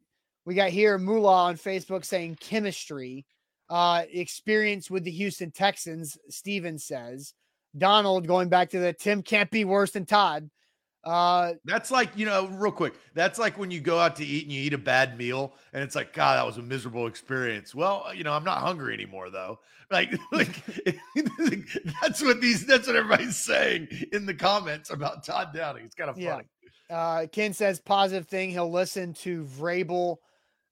we got here Moolah on Facebook saying chemistry, uh, experience with the Houston Texans. Steven says Donald going back to the Tim can't be worse than Todd. Uh, That's like, you know, real quick. That's like when you go out to eat and you eat a bad meal and it's like, God, that was a miserable experience. Well, you know, I'm not hungry anymore though. Like, like that's what these that's what everybody's saying in the comments about Todd Downing. It's kind of Yeah. funny. Uh, Ken says positive thing. He'll listen to Vrabel.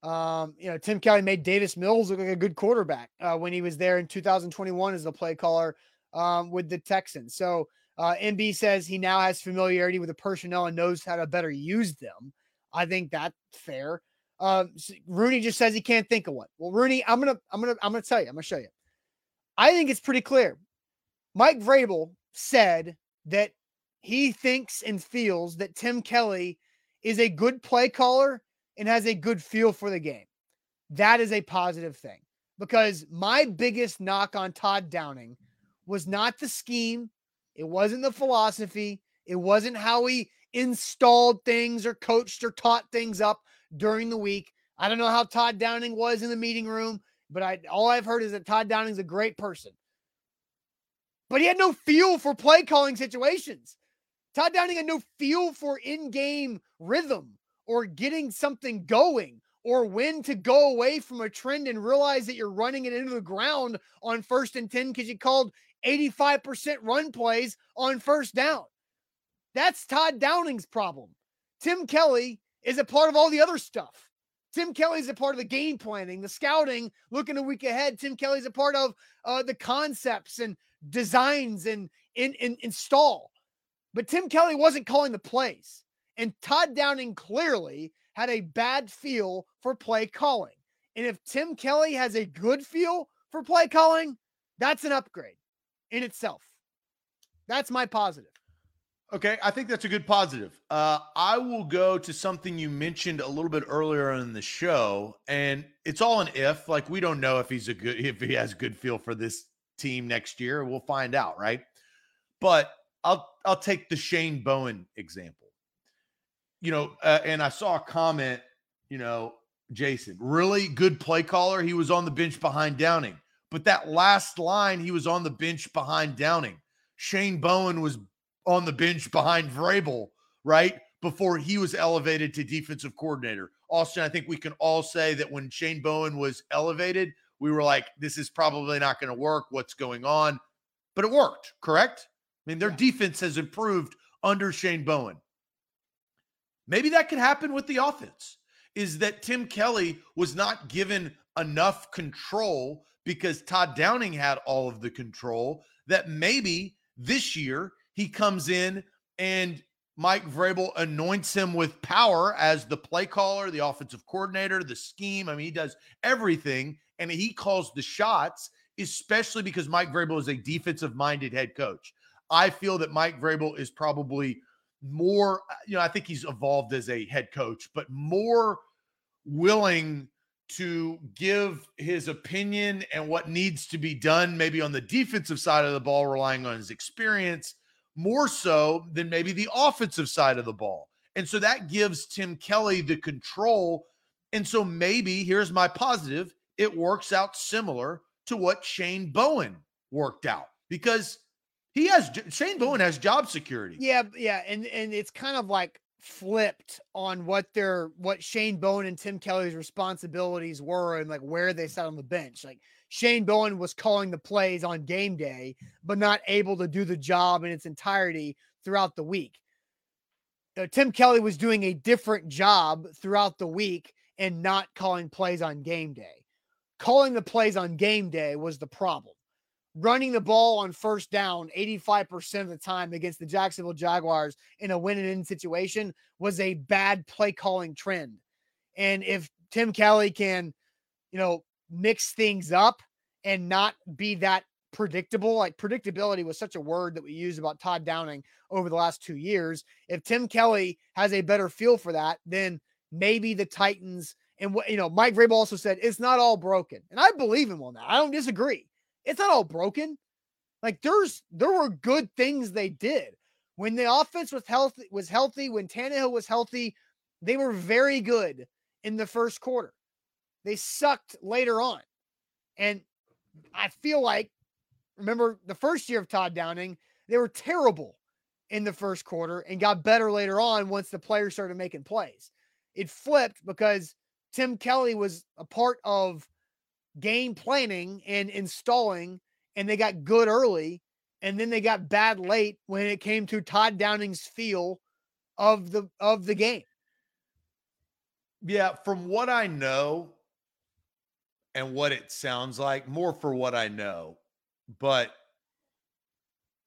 Um, you know, Tim Kelly made Davis Mills look like a good quarterback uh, when he was there in 2021 as the play caller um, with the Texans. So uh, MB says he now has familiarity with the personnel and knows how to better use them. I think that's fair. S- Rooney just says he can't think of one. Well, Rooney, I'm gonna, I'm gonna, I'm gonna tell you. I'm gonna show you. I think it's pretty clear. Mike Vrabel said that he thinks and feels that Tim Kelly is a good play caller and has a good feel for the game. That is a positive thing because my biggest knock on Todd Downing was not the scheme, it wasn't the philosophy, it wasn't how he installed things or coached or taught things up during the week. I don't know how Todd Downing was in the meeting room, but I all I've heard is that Todd Downing's a great person. But he had no feel for play calling situations. Todd Downing had no feel for in-game rhythm or getting something going or when to go away from a trend and realize that you're running it into the ground on first and 10 because you called 85% run plays on first down. That's Todd Downing's problem. Tim Kelly is a part of all the other stuff. Tim Kelly's a part of the game planning, the scouting, looking a week ahead. Tim Kelly's a part of uh, the concepts and designs and in, in, install. But Tim Kelly wasn't calling the plays. And Todd Downing clearly had a bad feel for play calling. And if Tim Kelly has a good feel for play calling, that's an upgrade in itself. That's my positive. Okay, I think that's a good positive. Uh, I will go to something you mentioned a little bit earlier in the show, and it's all an if. Like we don't know if he's a good if he has good feel for this team next year. We'll find out, right? But I'll I'll take the Shane Bowen example. You know, uh, and I saw a comment. You know, Jason, really good play caller. He was on the bench behind Downing, but that last line, he was on the bench behind Downing. Shane Bowen was on the bench behind Vrabel, right? Before he was elevated to defensive coordinator. Austin, I think we can all say that when Shane Bowen was elevated, we were like, this is probably not going to work. What's going on? But it worked, correct? I mean, their yeah. defense has improved under Shane Bowen. Maybe that could happen with the offense. Is that Tim Kelly was not given enough control because Todd Downing had all of the control that maybe this year he comes in and Mike Vrabel anoints him with power as the play caller, the offensive coordinator, the scheme. I mean, he does everything and he calls the shots, especially because Mike Vrabel is a defensive minded head coach. I feel that Mike Vrabel is probably more, you know, I think he's evolved as a head coach, but more willing to give his opinion and what needs to be done, maybe on the defensive side of the ball, relying on his experience more so than maybe the offensive side of the ball. And so that gives Tim Kelly the control. And so maybe here's my positive it works out similar to what Shane Bowen worked out because he has Shane Bowen has job security. Yeah, yeah, and and it's kind of like flipped on what their what Shane Bowen and Tim Kelly's responsibilities were and like where they sat on the bench. Like Shane Bowen was calling the plays on game day, but not able to do the job in its entirety throughout the week. Uh, Tim Kelly was doing a different job throughout the week and not calling plays on game day. Calling the plays on game day was the problem. Running the ball on first down 85% of the time against the Jacksonville Jaguars in a win and in situation was a bad play calling trend. And if Tim Kelly can, you know, mix things up and not be that predictable. Like predictability was such a word that we used about Todd Downing over the last two years. If Tim Kelly has a better feel for that, then maybe the Titans and what you know, Mike Vrabel also said it's not all broken, and I believe him on that. I don't disagree. It's not all broken. Like there's there were good things they did when the offense was healthy. Was healthy when Tannehill was healthy. They were very good in the first quarter. They sucked later on. And I feel like, remember the first year of Todd Downing, they were terrible in the first quarter and got better later on once the players started making plays. It flipped because Tim Kelly was a part of game planning and installing, and they got good early, and then they got bad late when it came to Todd Downing's feel of the of the game. Yeah, from what I know, and what it sounds like, more for what I know. But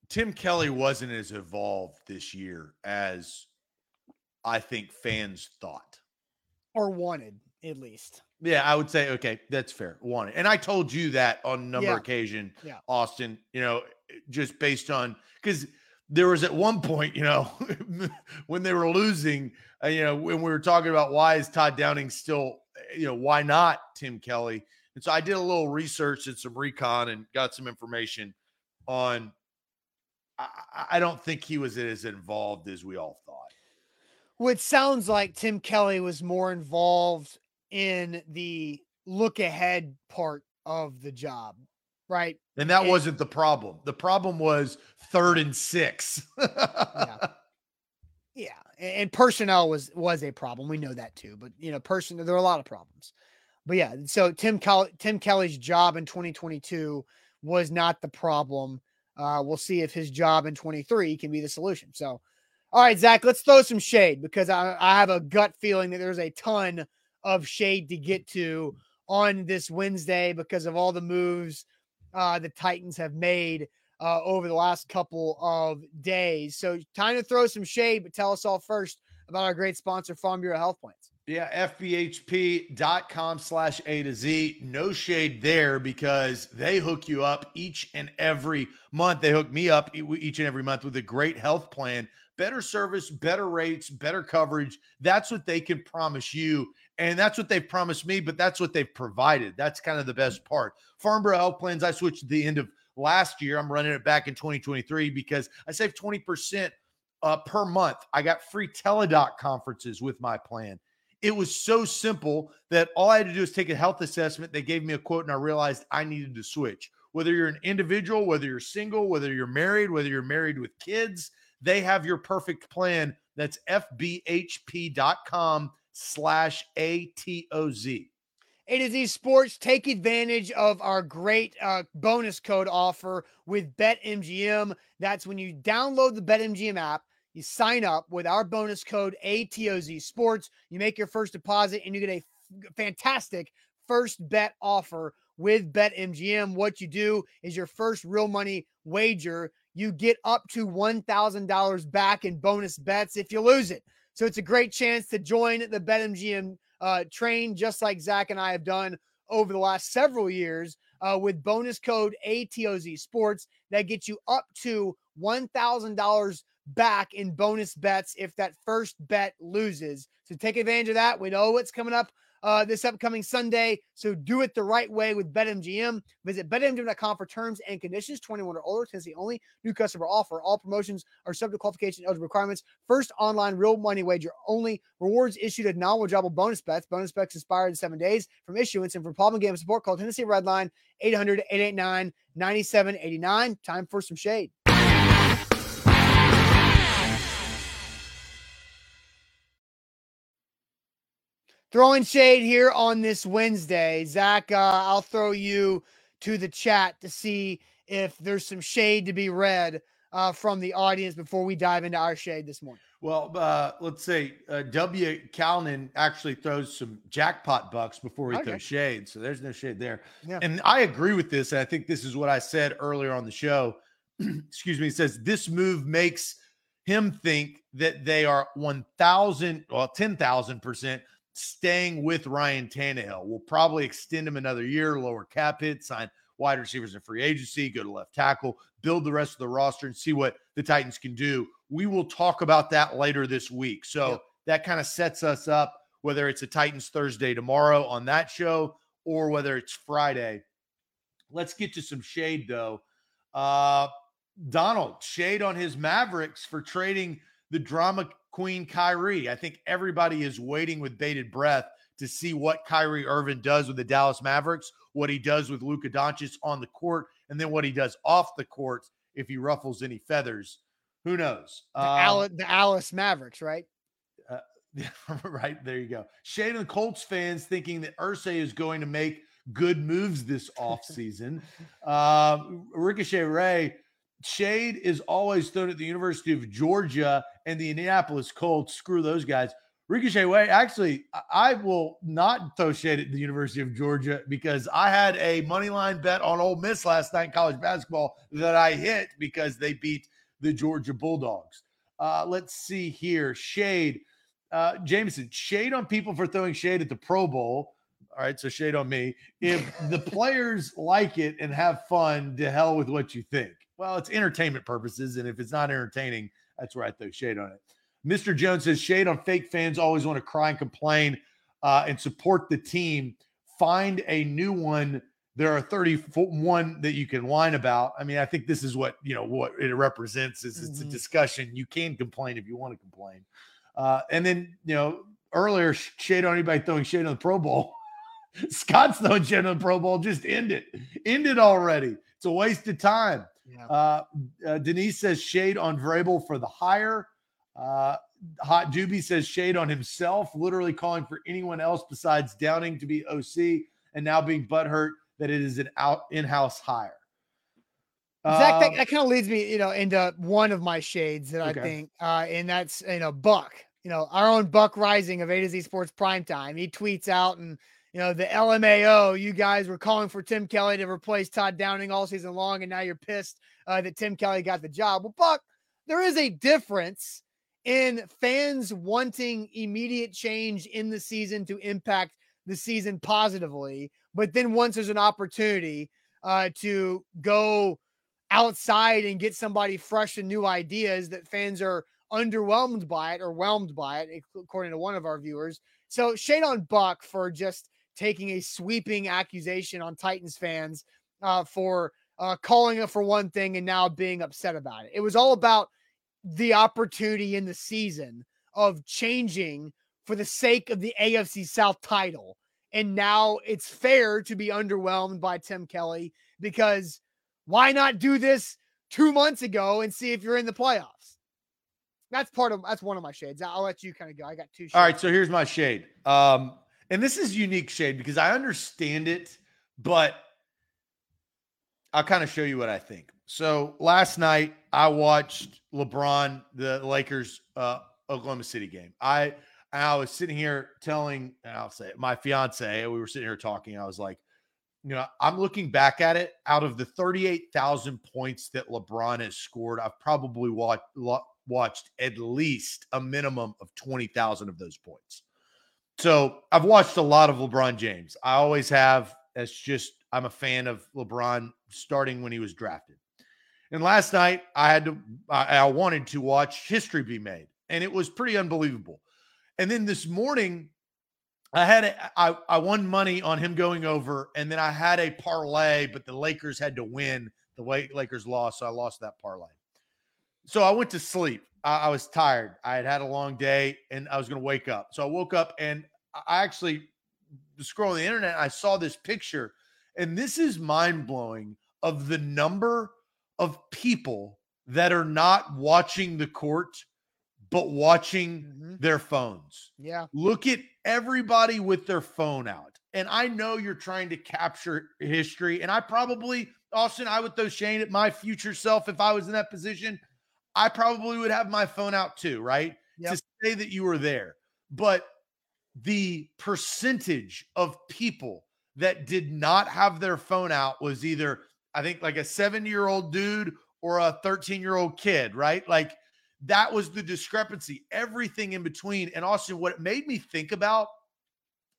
Tim Kelly wasn't as evolved this year as I think fans thought or wanted, at least. Yeah, I would say okay, that's fair. Wanted, and I told you that on a number yeah. of occasion, yeah. Austin. You know, just based on because there was at one point, you know, when they were losing, uh, you know, when we were talking about why is Todd Downing still, you know, why not Tim Kelly? And so I did a little research and some recon and got some information on. I, I don't think he was as involved as we all thought. Well, it sounds like Tim Kelly was more involved in the look ahead part of the job, right? And that and, wasn't the problem. The problem was third and six. yeah. Yeah, and personnel was was a problem. We know that too. But you know, person there are a lot of problems. But yeah, so Tim Tim Kelly's job in 2022 was not the problem. Uh, we'll see if his job in 23 can be the solution. So, all right, Zach, let's throw some shade because I, I have a gut feeling that there's a ton of shade to get to on this Wednesday because of all the moves uh, the Titans have made uh, over the last couple of days. So, time to throw some shade, but tell us all first about our great sponsor, Farm Bureau Health Plans. Yeah, FBHP.com slash A to Z. No shade there because they hook you up each and every month. They hook me up each and every month with a great health plan better service, better rates, better coverage. That's what they can promise you. And that's what they've promised me, but that's what they've provided. That's kind of the best part. Farm Bureau Health Plans, I switched at the end of last year. I'm running it back in 2023 because I saved 20% uh, per month. I got free teledoc conferences with my plan. It was so simple that all I had to do was take a health assessment. They gave me a quote, and I realized I needed to switch. Whether you're an individual, whether you're single, whether you're married, whether you're married with kids, they have your perfect plan. That's fbhp.com slash ATOZ. A to Z Sports, take advantage of our great uh, bonus code offer with BetMGM. That's when you download the BetMGM app, you sign up with our bonus code ATOZ Sports, you make your first deposit, and you get a f- fantastic first bet offer with BetMGM. What you do is your first real money wager, you get up to $1,000 back in bonus bets if you lose it. So it's a great chance to join the BetMGM uh, train, just like Zach and I have done over the last several years uh, with bonus code ATOZ Sports that gets you up to $1,000 back in bonus bets if that first bet loses. So take advantage of that. We know what's coming up uh, this upcoming Sunday. So do it the right way with BetMGM. Visit BetMGM.com for terms and conditions. 21 or older, Tennessee only. New customer offer. All promotions are subject to qualification eligible requirements. First online real money wager only. Rewards issued at non-withdrawable bonus bets. Bonus bets expire in seven days from issuance. And for problem game support, call Tennessee Redline 800-889-9789. Time for some shade. Throwing shade here on this Wednesday. Zach, uh, I'll throw you to the chat to see if there's some shade to be read uh, from the audience before we dive into our shade this morning. Well, uh, let's say uh, W. Calnan actually throws some jackpot bucks before he Okay. throws shade. So there's no shade there. Yeah. And I agree with this. And I think this is what I said earlier on the show. Excuse me. He says this move makes him think that they are 1,000, well, 10,000% staying with Ryan Tannehill. We'll probably extend him another year, lower cap hit, sign wide receivers in free agency, go to left tackle, build the rest of the roster, and see what the Titans can do. We will talk about that later this week. So that kind of sets us up, whether it's a Titans Thursday tomorrow on that show or whether it's Friday. Let's get to some shade, though. Uh, Donald, shade on his Mavericks for trading the drama queen Kyrie. I think everybody is waiting with bated breath to see what Kyrie Irving does with the Dallas Mavericks, what he does with Luka Doncic on the court, and then what he does off the court if he ruffles any feathers. Who knows? The, Um, Al- the Alice Mavericks, right? right there you go. Shade and Colts fans thinking that Irsay is going to make good moves this offseason. um, Ricochet Ray, Shade is always thrown at the University of Georgia and the Indianapolis Colts. Screw those guys. Ricochet Way, actually, I- will not throw shade at the University of Georgia because I had a money line bet on Ole Miss last night in college basketball that I hit because they beat the Georgia Bulldogs. Uh, let's see here. Shade. Uh, Jameson, shade on people for throwing shade at the Pro Bowl. All right, so shade on me. If the players like it and have fun, to hell with what you think. Well, it's entertainment purposes, and if it's not entertaining, that's where I throw shade on it. Mr. Jones says shade on fake fans always want to cry and complain uh, and support the team. Find a new one. There are 31 that you can whine about. I mean, I think this is what you know what it represents is it's a Mhm. discussion. You can complain if you want to complain. Uh, and then you know earlier shade on anybody throwing shade on the Pro Bowl. Scott's throwing shade on the Pro Bowl. Just end it. End it already. It's a waste of time. Yeah. Uh, uh, Denise says shade on Vrabel for the hire. Uh, Hot Doobie says shade on himself, literally calling for anyone else besides Downing to be OC and now being butthurt that it is an out in-house hire. Zach, that, Um, that kind of leads me, you know, into one of my shades that Okay. I think, uh, and that's you know Buck, you know, our own Buck Rising of A to Z Sports Primetime. He tweets out and you know the LMAO, you guys were calling for Tim Kelly to replace Todd Downing all season long, and now you're pissed uh, that Tim Kelly got the job. Well, Buck, there is a difference in fans wanting immediate change in the season to impact the season positively, but then once there's an opportunity uh, to go outside and get somebody fresh and new ideas that fans are underwhelmed by it or whelmed by it, according to one of our viewers. So shade on Buck for just taking a sweeping accusation on Titans fans uh, for uh, calling it for one thing and now being upset about it. It was all about the opportunity in the season of changing for the sake of the AFC South title. And now it's fair to be underwhelmed by Tim Kelly because why not do this two months ago and see if you're in the playoffs? That's part of that's one of my shades. I'll let you kind of go. I got two. Shades. All right, so here's my shade. Um, and this is unique shade because I understand it, but I'll kind of show you what I think. So last night I watched LeBron, the Lakers, uh, Oklahoma City game. I I was sitting here telling, I'll say it, my fiance, we were sitting here talking. I was like, you know, I'm looking back at it. Out of the 38,000 points that LeBron has scored, I've probably watched watched at least a minimum of 20,000 of those points. So I've watched a lot of LeBron James. I always have. It's just I'm a fan of LeBron starting when he was drafted. And last night I had to I, wanted to watch history be made, and it was pretty unbelievable. And then this morning, I had a, I, I won money on him going over, and then I had a parlay, but the Lakers had to win. The way Lakers lost, so I lost that parlay. So I went to sleep. I, I was tired. I had had a long day, and I was going to wake up. So I woke up, and I actually scrolling the internet. I saw this picture, and this is mind blowing of the number of people that are not watching the court but watching mm-hmm. their phones. Yeah. Look at everybody with their phone out. And I know you're trying to capture history. And I probably, Austin, I would throw Shane at my future self if I was in that position. I probably would have my phone out too, right? Yep. To say that you were there. But the percentage of people that did not have their phone out was either, I think, like a seven year old dude or a 13 year old kid, right? Like that was the discrepancy, everything in between. And also, what it made me think about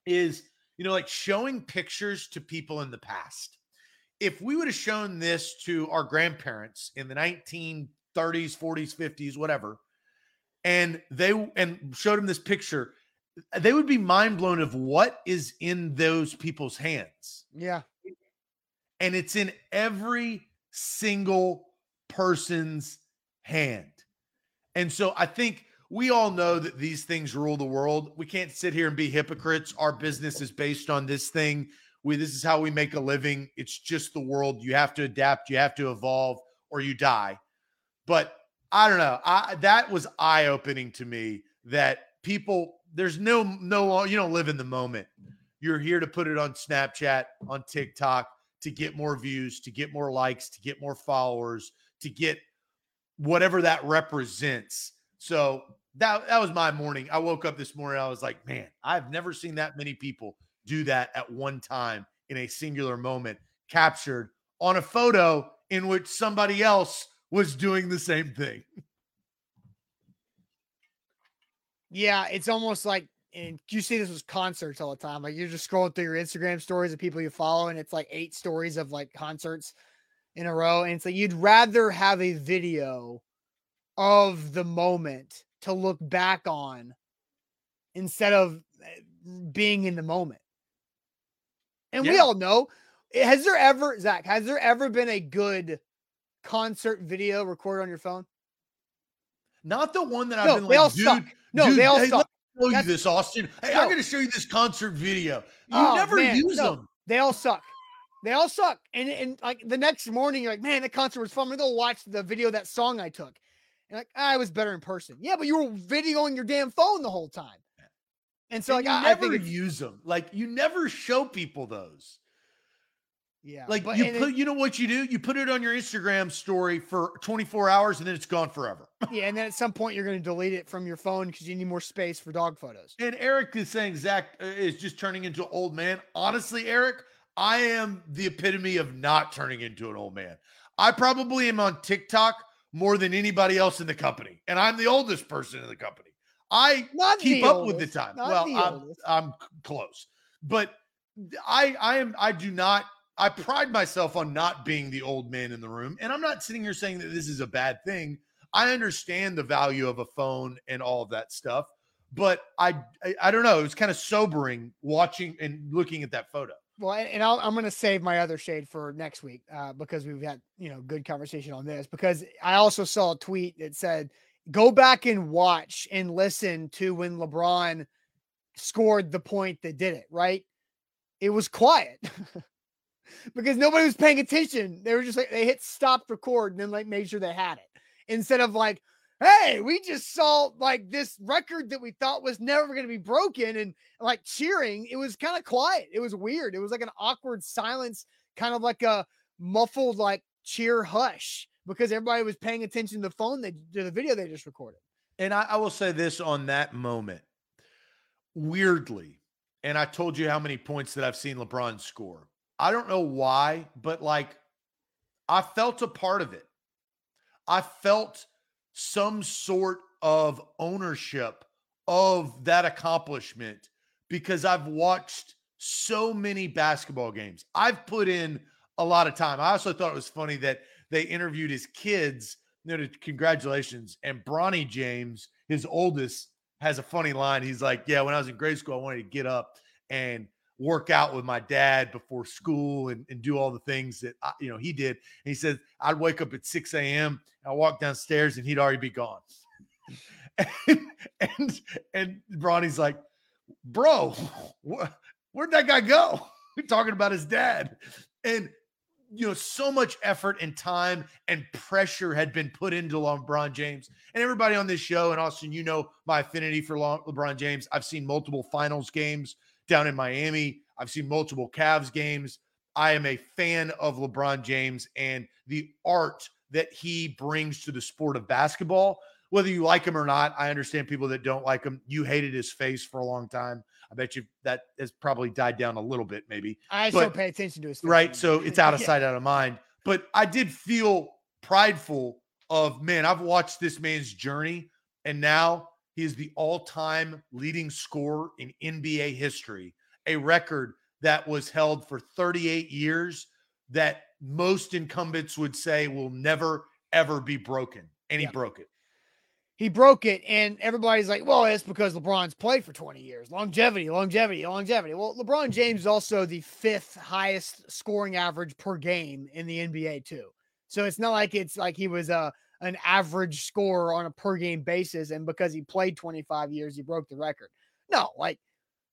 is, you know, like showing pictures to people in the past. If we would have shown this to our grandparents in the 1930s, 40s, 50s, whatever, and they and showed them this picture, they would be mind blown of what is in those people's hands. Yeah. And it's in every single person's hand. And so I think we all know that these things rule the world. We can't sit here and be hypocrites. Our business is based on this thing. We this is how we make a living. It's just the world. You have to adapt, you have to evolve or you die. But I don't know. I that was eye-opening to me that people there's no no you don't live in the moment. You're here to put it on Snapchat, on TikTok to get more views, to get more likes, to get more followers, to get whatever that represents. So that that was my morning. I woke up this morning. I was like, man, I've never seen that many people do that at one time in a singular moment, captured on a photo in which somebody else was doing the same thing. Yeah, it's almost like and you see this with concerts all the time. Like you're just scrolling through your Instagram stories of people you follow, and it's like eight stories of like concerts in a row. And it's like you'd rather have a video of the moment to look back on instead of eh, being in the moment. And yeah. we all know, eh, has there ever, Zach, has there ever been a good concert video recorded on your phone? Not the one that I've no, been they like, all dude, suck. No, dude, they all hey, suck. Show you this, Austin. Hey, no. I'm going to show you this concert video. You oh, never man, use no, them. They all suck. They all suck. And and like the next morning, you're like, man, the concert was fun. I'm gonna go watch the video of that song I took. And like, ah, I was better in person. Yeah, but you were videoing your damn phone the whole time. And so and like I, never I use them. Like you never show people those. Yeah. Like but, you put, it, you know what you do? You put it on your Instagram story for 24 hours and then it's gone forever. yeah. And then at some point you're going to delete it from your phone because you need more space for dog photos. And Eric is saying Zach uh, is just turning into an old man. Honestly, Eric, I am the epitome of not turning into an old man. I probably am on TikTok more than anybody else in the company, and I'm the oldest person in the company. I not keep up oldest, with the time. Well, I'm, I'm close, but I I am I do not I pride myself on not being the old man in the room, and I'm not sitting here saying that this is a bad thing. I understand the value of a phone and all of that stuff, but I I, I don't know. It was kind of sobering watching and looking at that photo. Well, and i am going to save my other shade for next week uh, because we've had you know good conversation on this. Because I also saw a tweet that said, "Go back and watch and listen to when LeBron scored the point that did it." Right? It was quiet because nobody was paying attention. They were just like they hit stop record and then like made sure they had it instead of like hey, we just saw like this record that we thought was never going to be broken and like cheering. It was kind of quiet. It was weird. It was like an awkward silence, kind of like a muffled like cheer hush because everybody was paying attention to the phone they to the video they just recorded. And I, I will say this on that moment. Weirdly, and I told you how many points that I've seen LeBron score. I don't know why, but like I felt a part of it. I felt some sort of ownership of that accomplishment because I've watched so many basketball games. I've put in a lot of time. I also thought it was funny that they interviewed his kids. Congratulations. And Bronny James, his oldest, has a funny line. He's like, Yeah, when I was in grade school, I wanted to get up and work out with my dad before school and, and do all the things that I, you know he did. And he said I'd wake up at 6 a.m. I walk downstairs and he'd already be gone. and and and Bronny's like, bro, wh- where'd that guy go? We're talking about his dad. And you know, so much effort and time and pressure had been put into LeBron James and everybody on this show. And Austin, you know my affinity for LeBron James. I've seen multiple finals games down in Miami. I've seen multiple Cavs games. I am a fan of LeBron James and the art that he brings to the sport of basketball. Whether you like him or not, I understand people that don't like him. You hated his face for a long time. I bet you that has probably died down a little bit, maybe. I but, don't pay attention to his face. Right. So it's out of sight, out of mind. But I did feel prideful of man, I've watched this man's journey, and now he is the all time leading scorer in NBA history, a record that was held for 38 years that most incumbents would say will never, ever be broken. And he broke it. He broke it, and everybody's like, well, it's because LeBron's played for 20 years. Longevity, longevity, longevity. Well, LeBron James is also the fifth highest scoring average per game in the NBA, too. So it's not like it's like he was a an average scorer on a per game basis. And because he played 25 years, he broke the record. No, like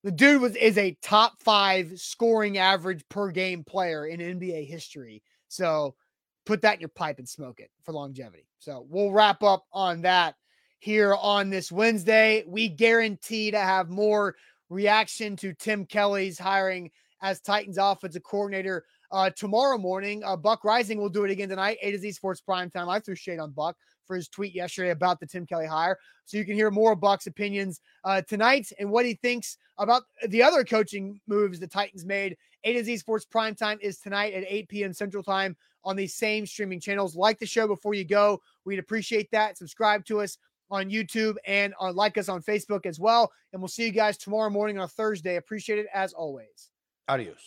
the dude was is a top five scoring average per game player in NBA history. So put that in your pipe and smoke it for longevity. So we'll wrap up on that here on this Wednesday. We guarantee to have more reaction to Tim Kelly's hiring as Titans offensive coordinator uh, tomorrow morning. Uh, Buck Reising will do it again tonight, A to Z Sports Prime Time. I threw shade on Buck for his tweet yesterday about the Tim Kelly hire. So you can hear more of Buck's opinions uh, tonight and what he thinks about the other coaching moves the Titans made. A to Z Sports Prime Time is tonight at 8 p.m. Central Time on these same streaming channels. Like the show before you go. We'd appreciate that. Subscribe to us on YouTube and uh, like us on Facebook as well. And we'll see you guys tomorrow morning on Thursday. Appreciate it as always. Adios.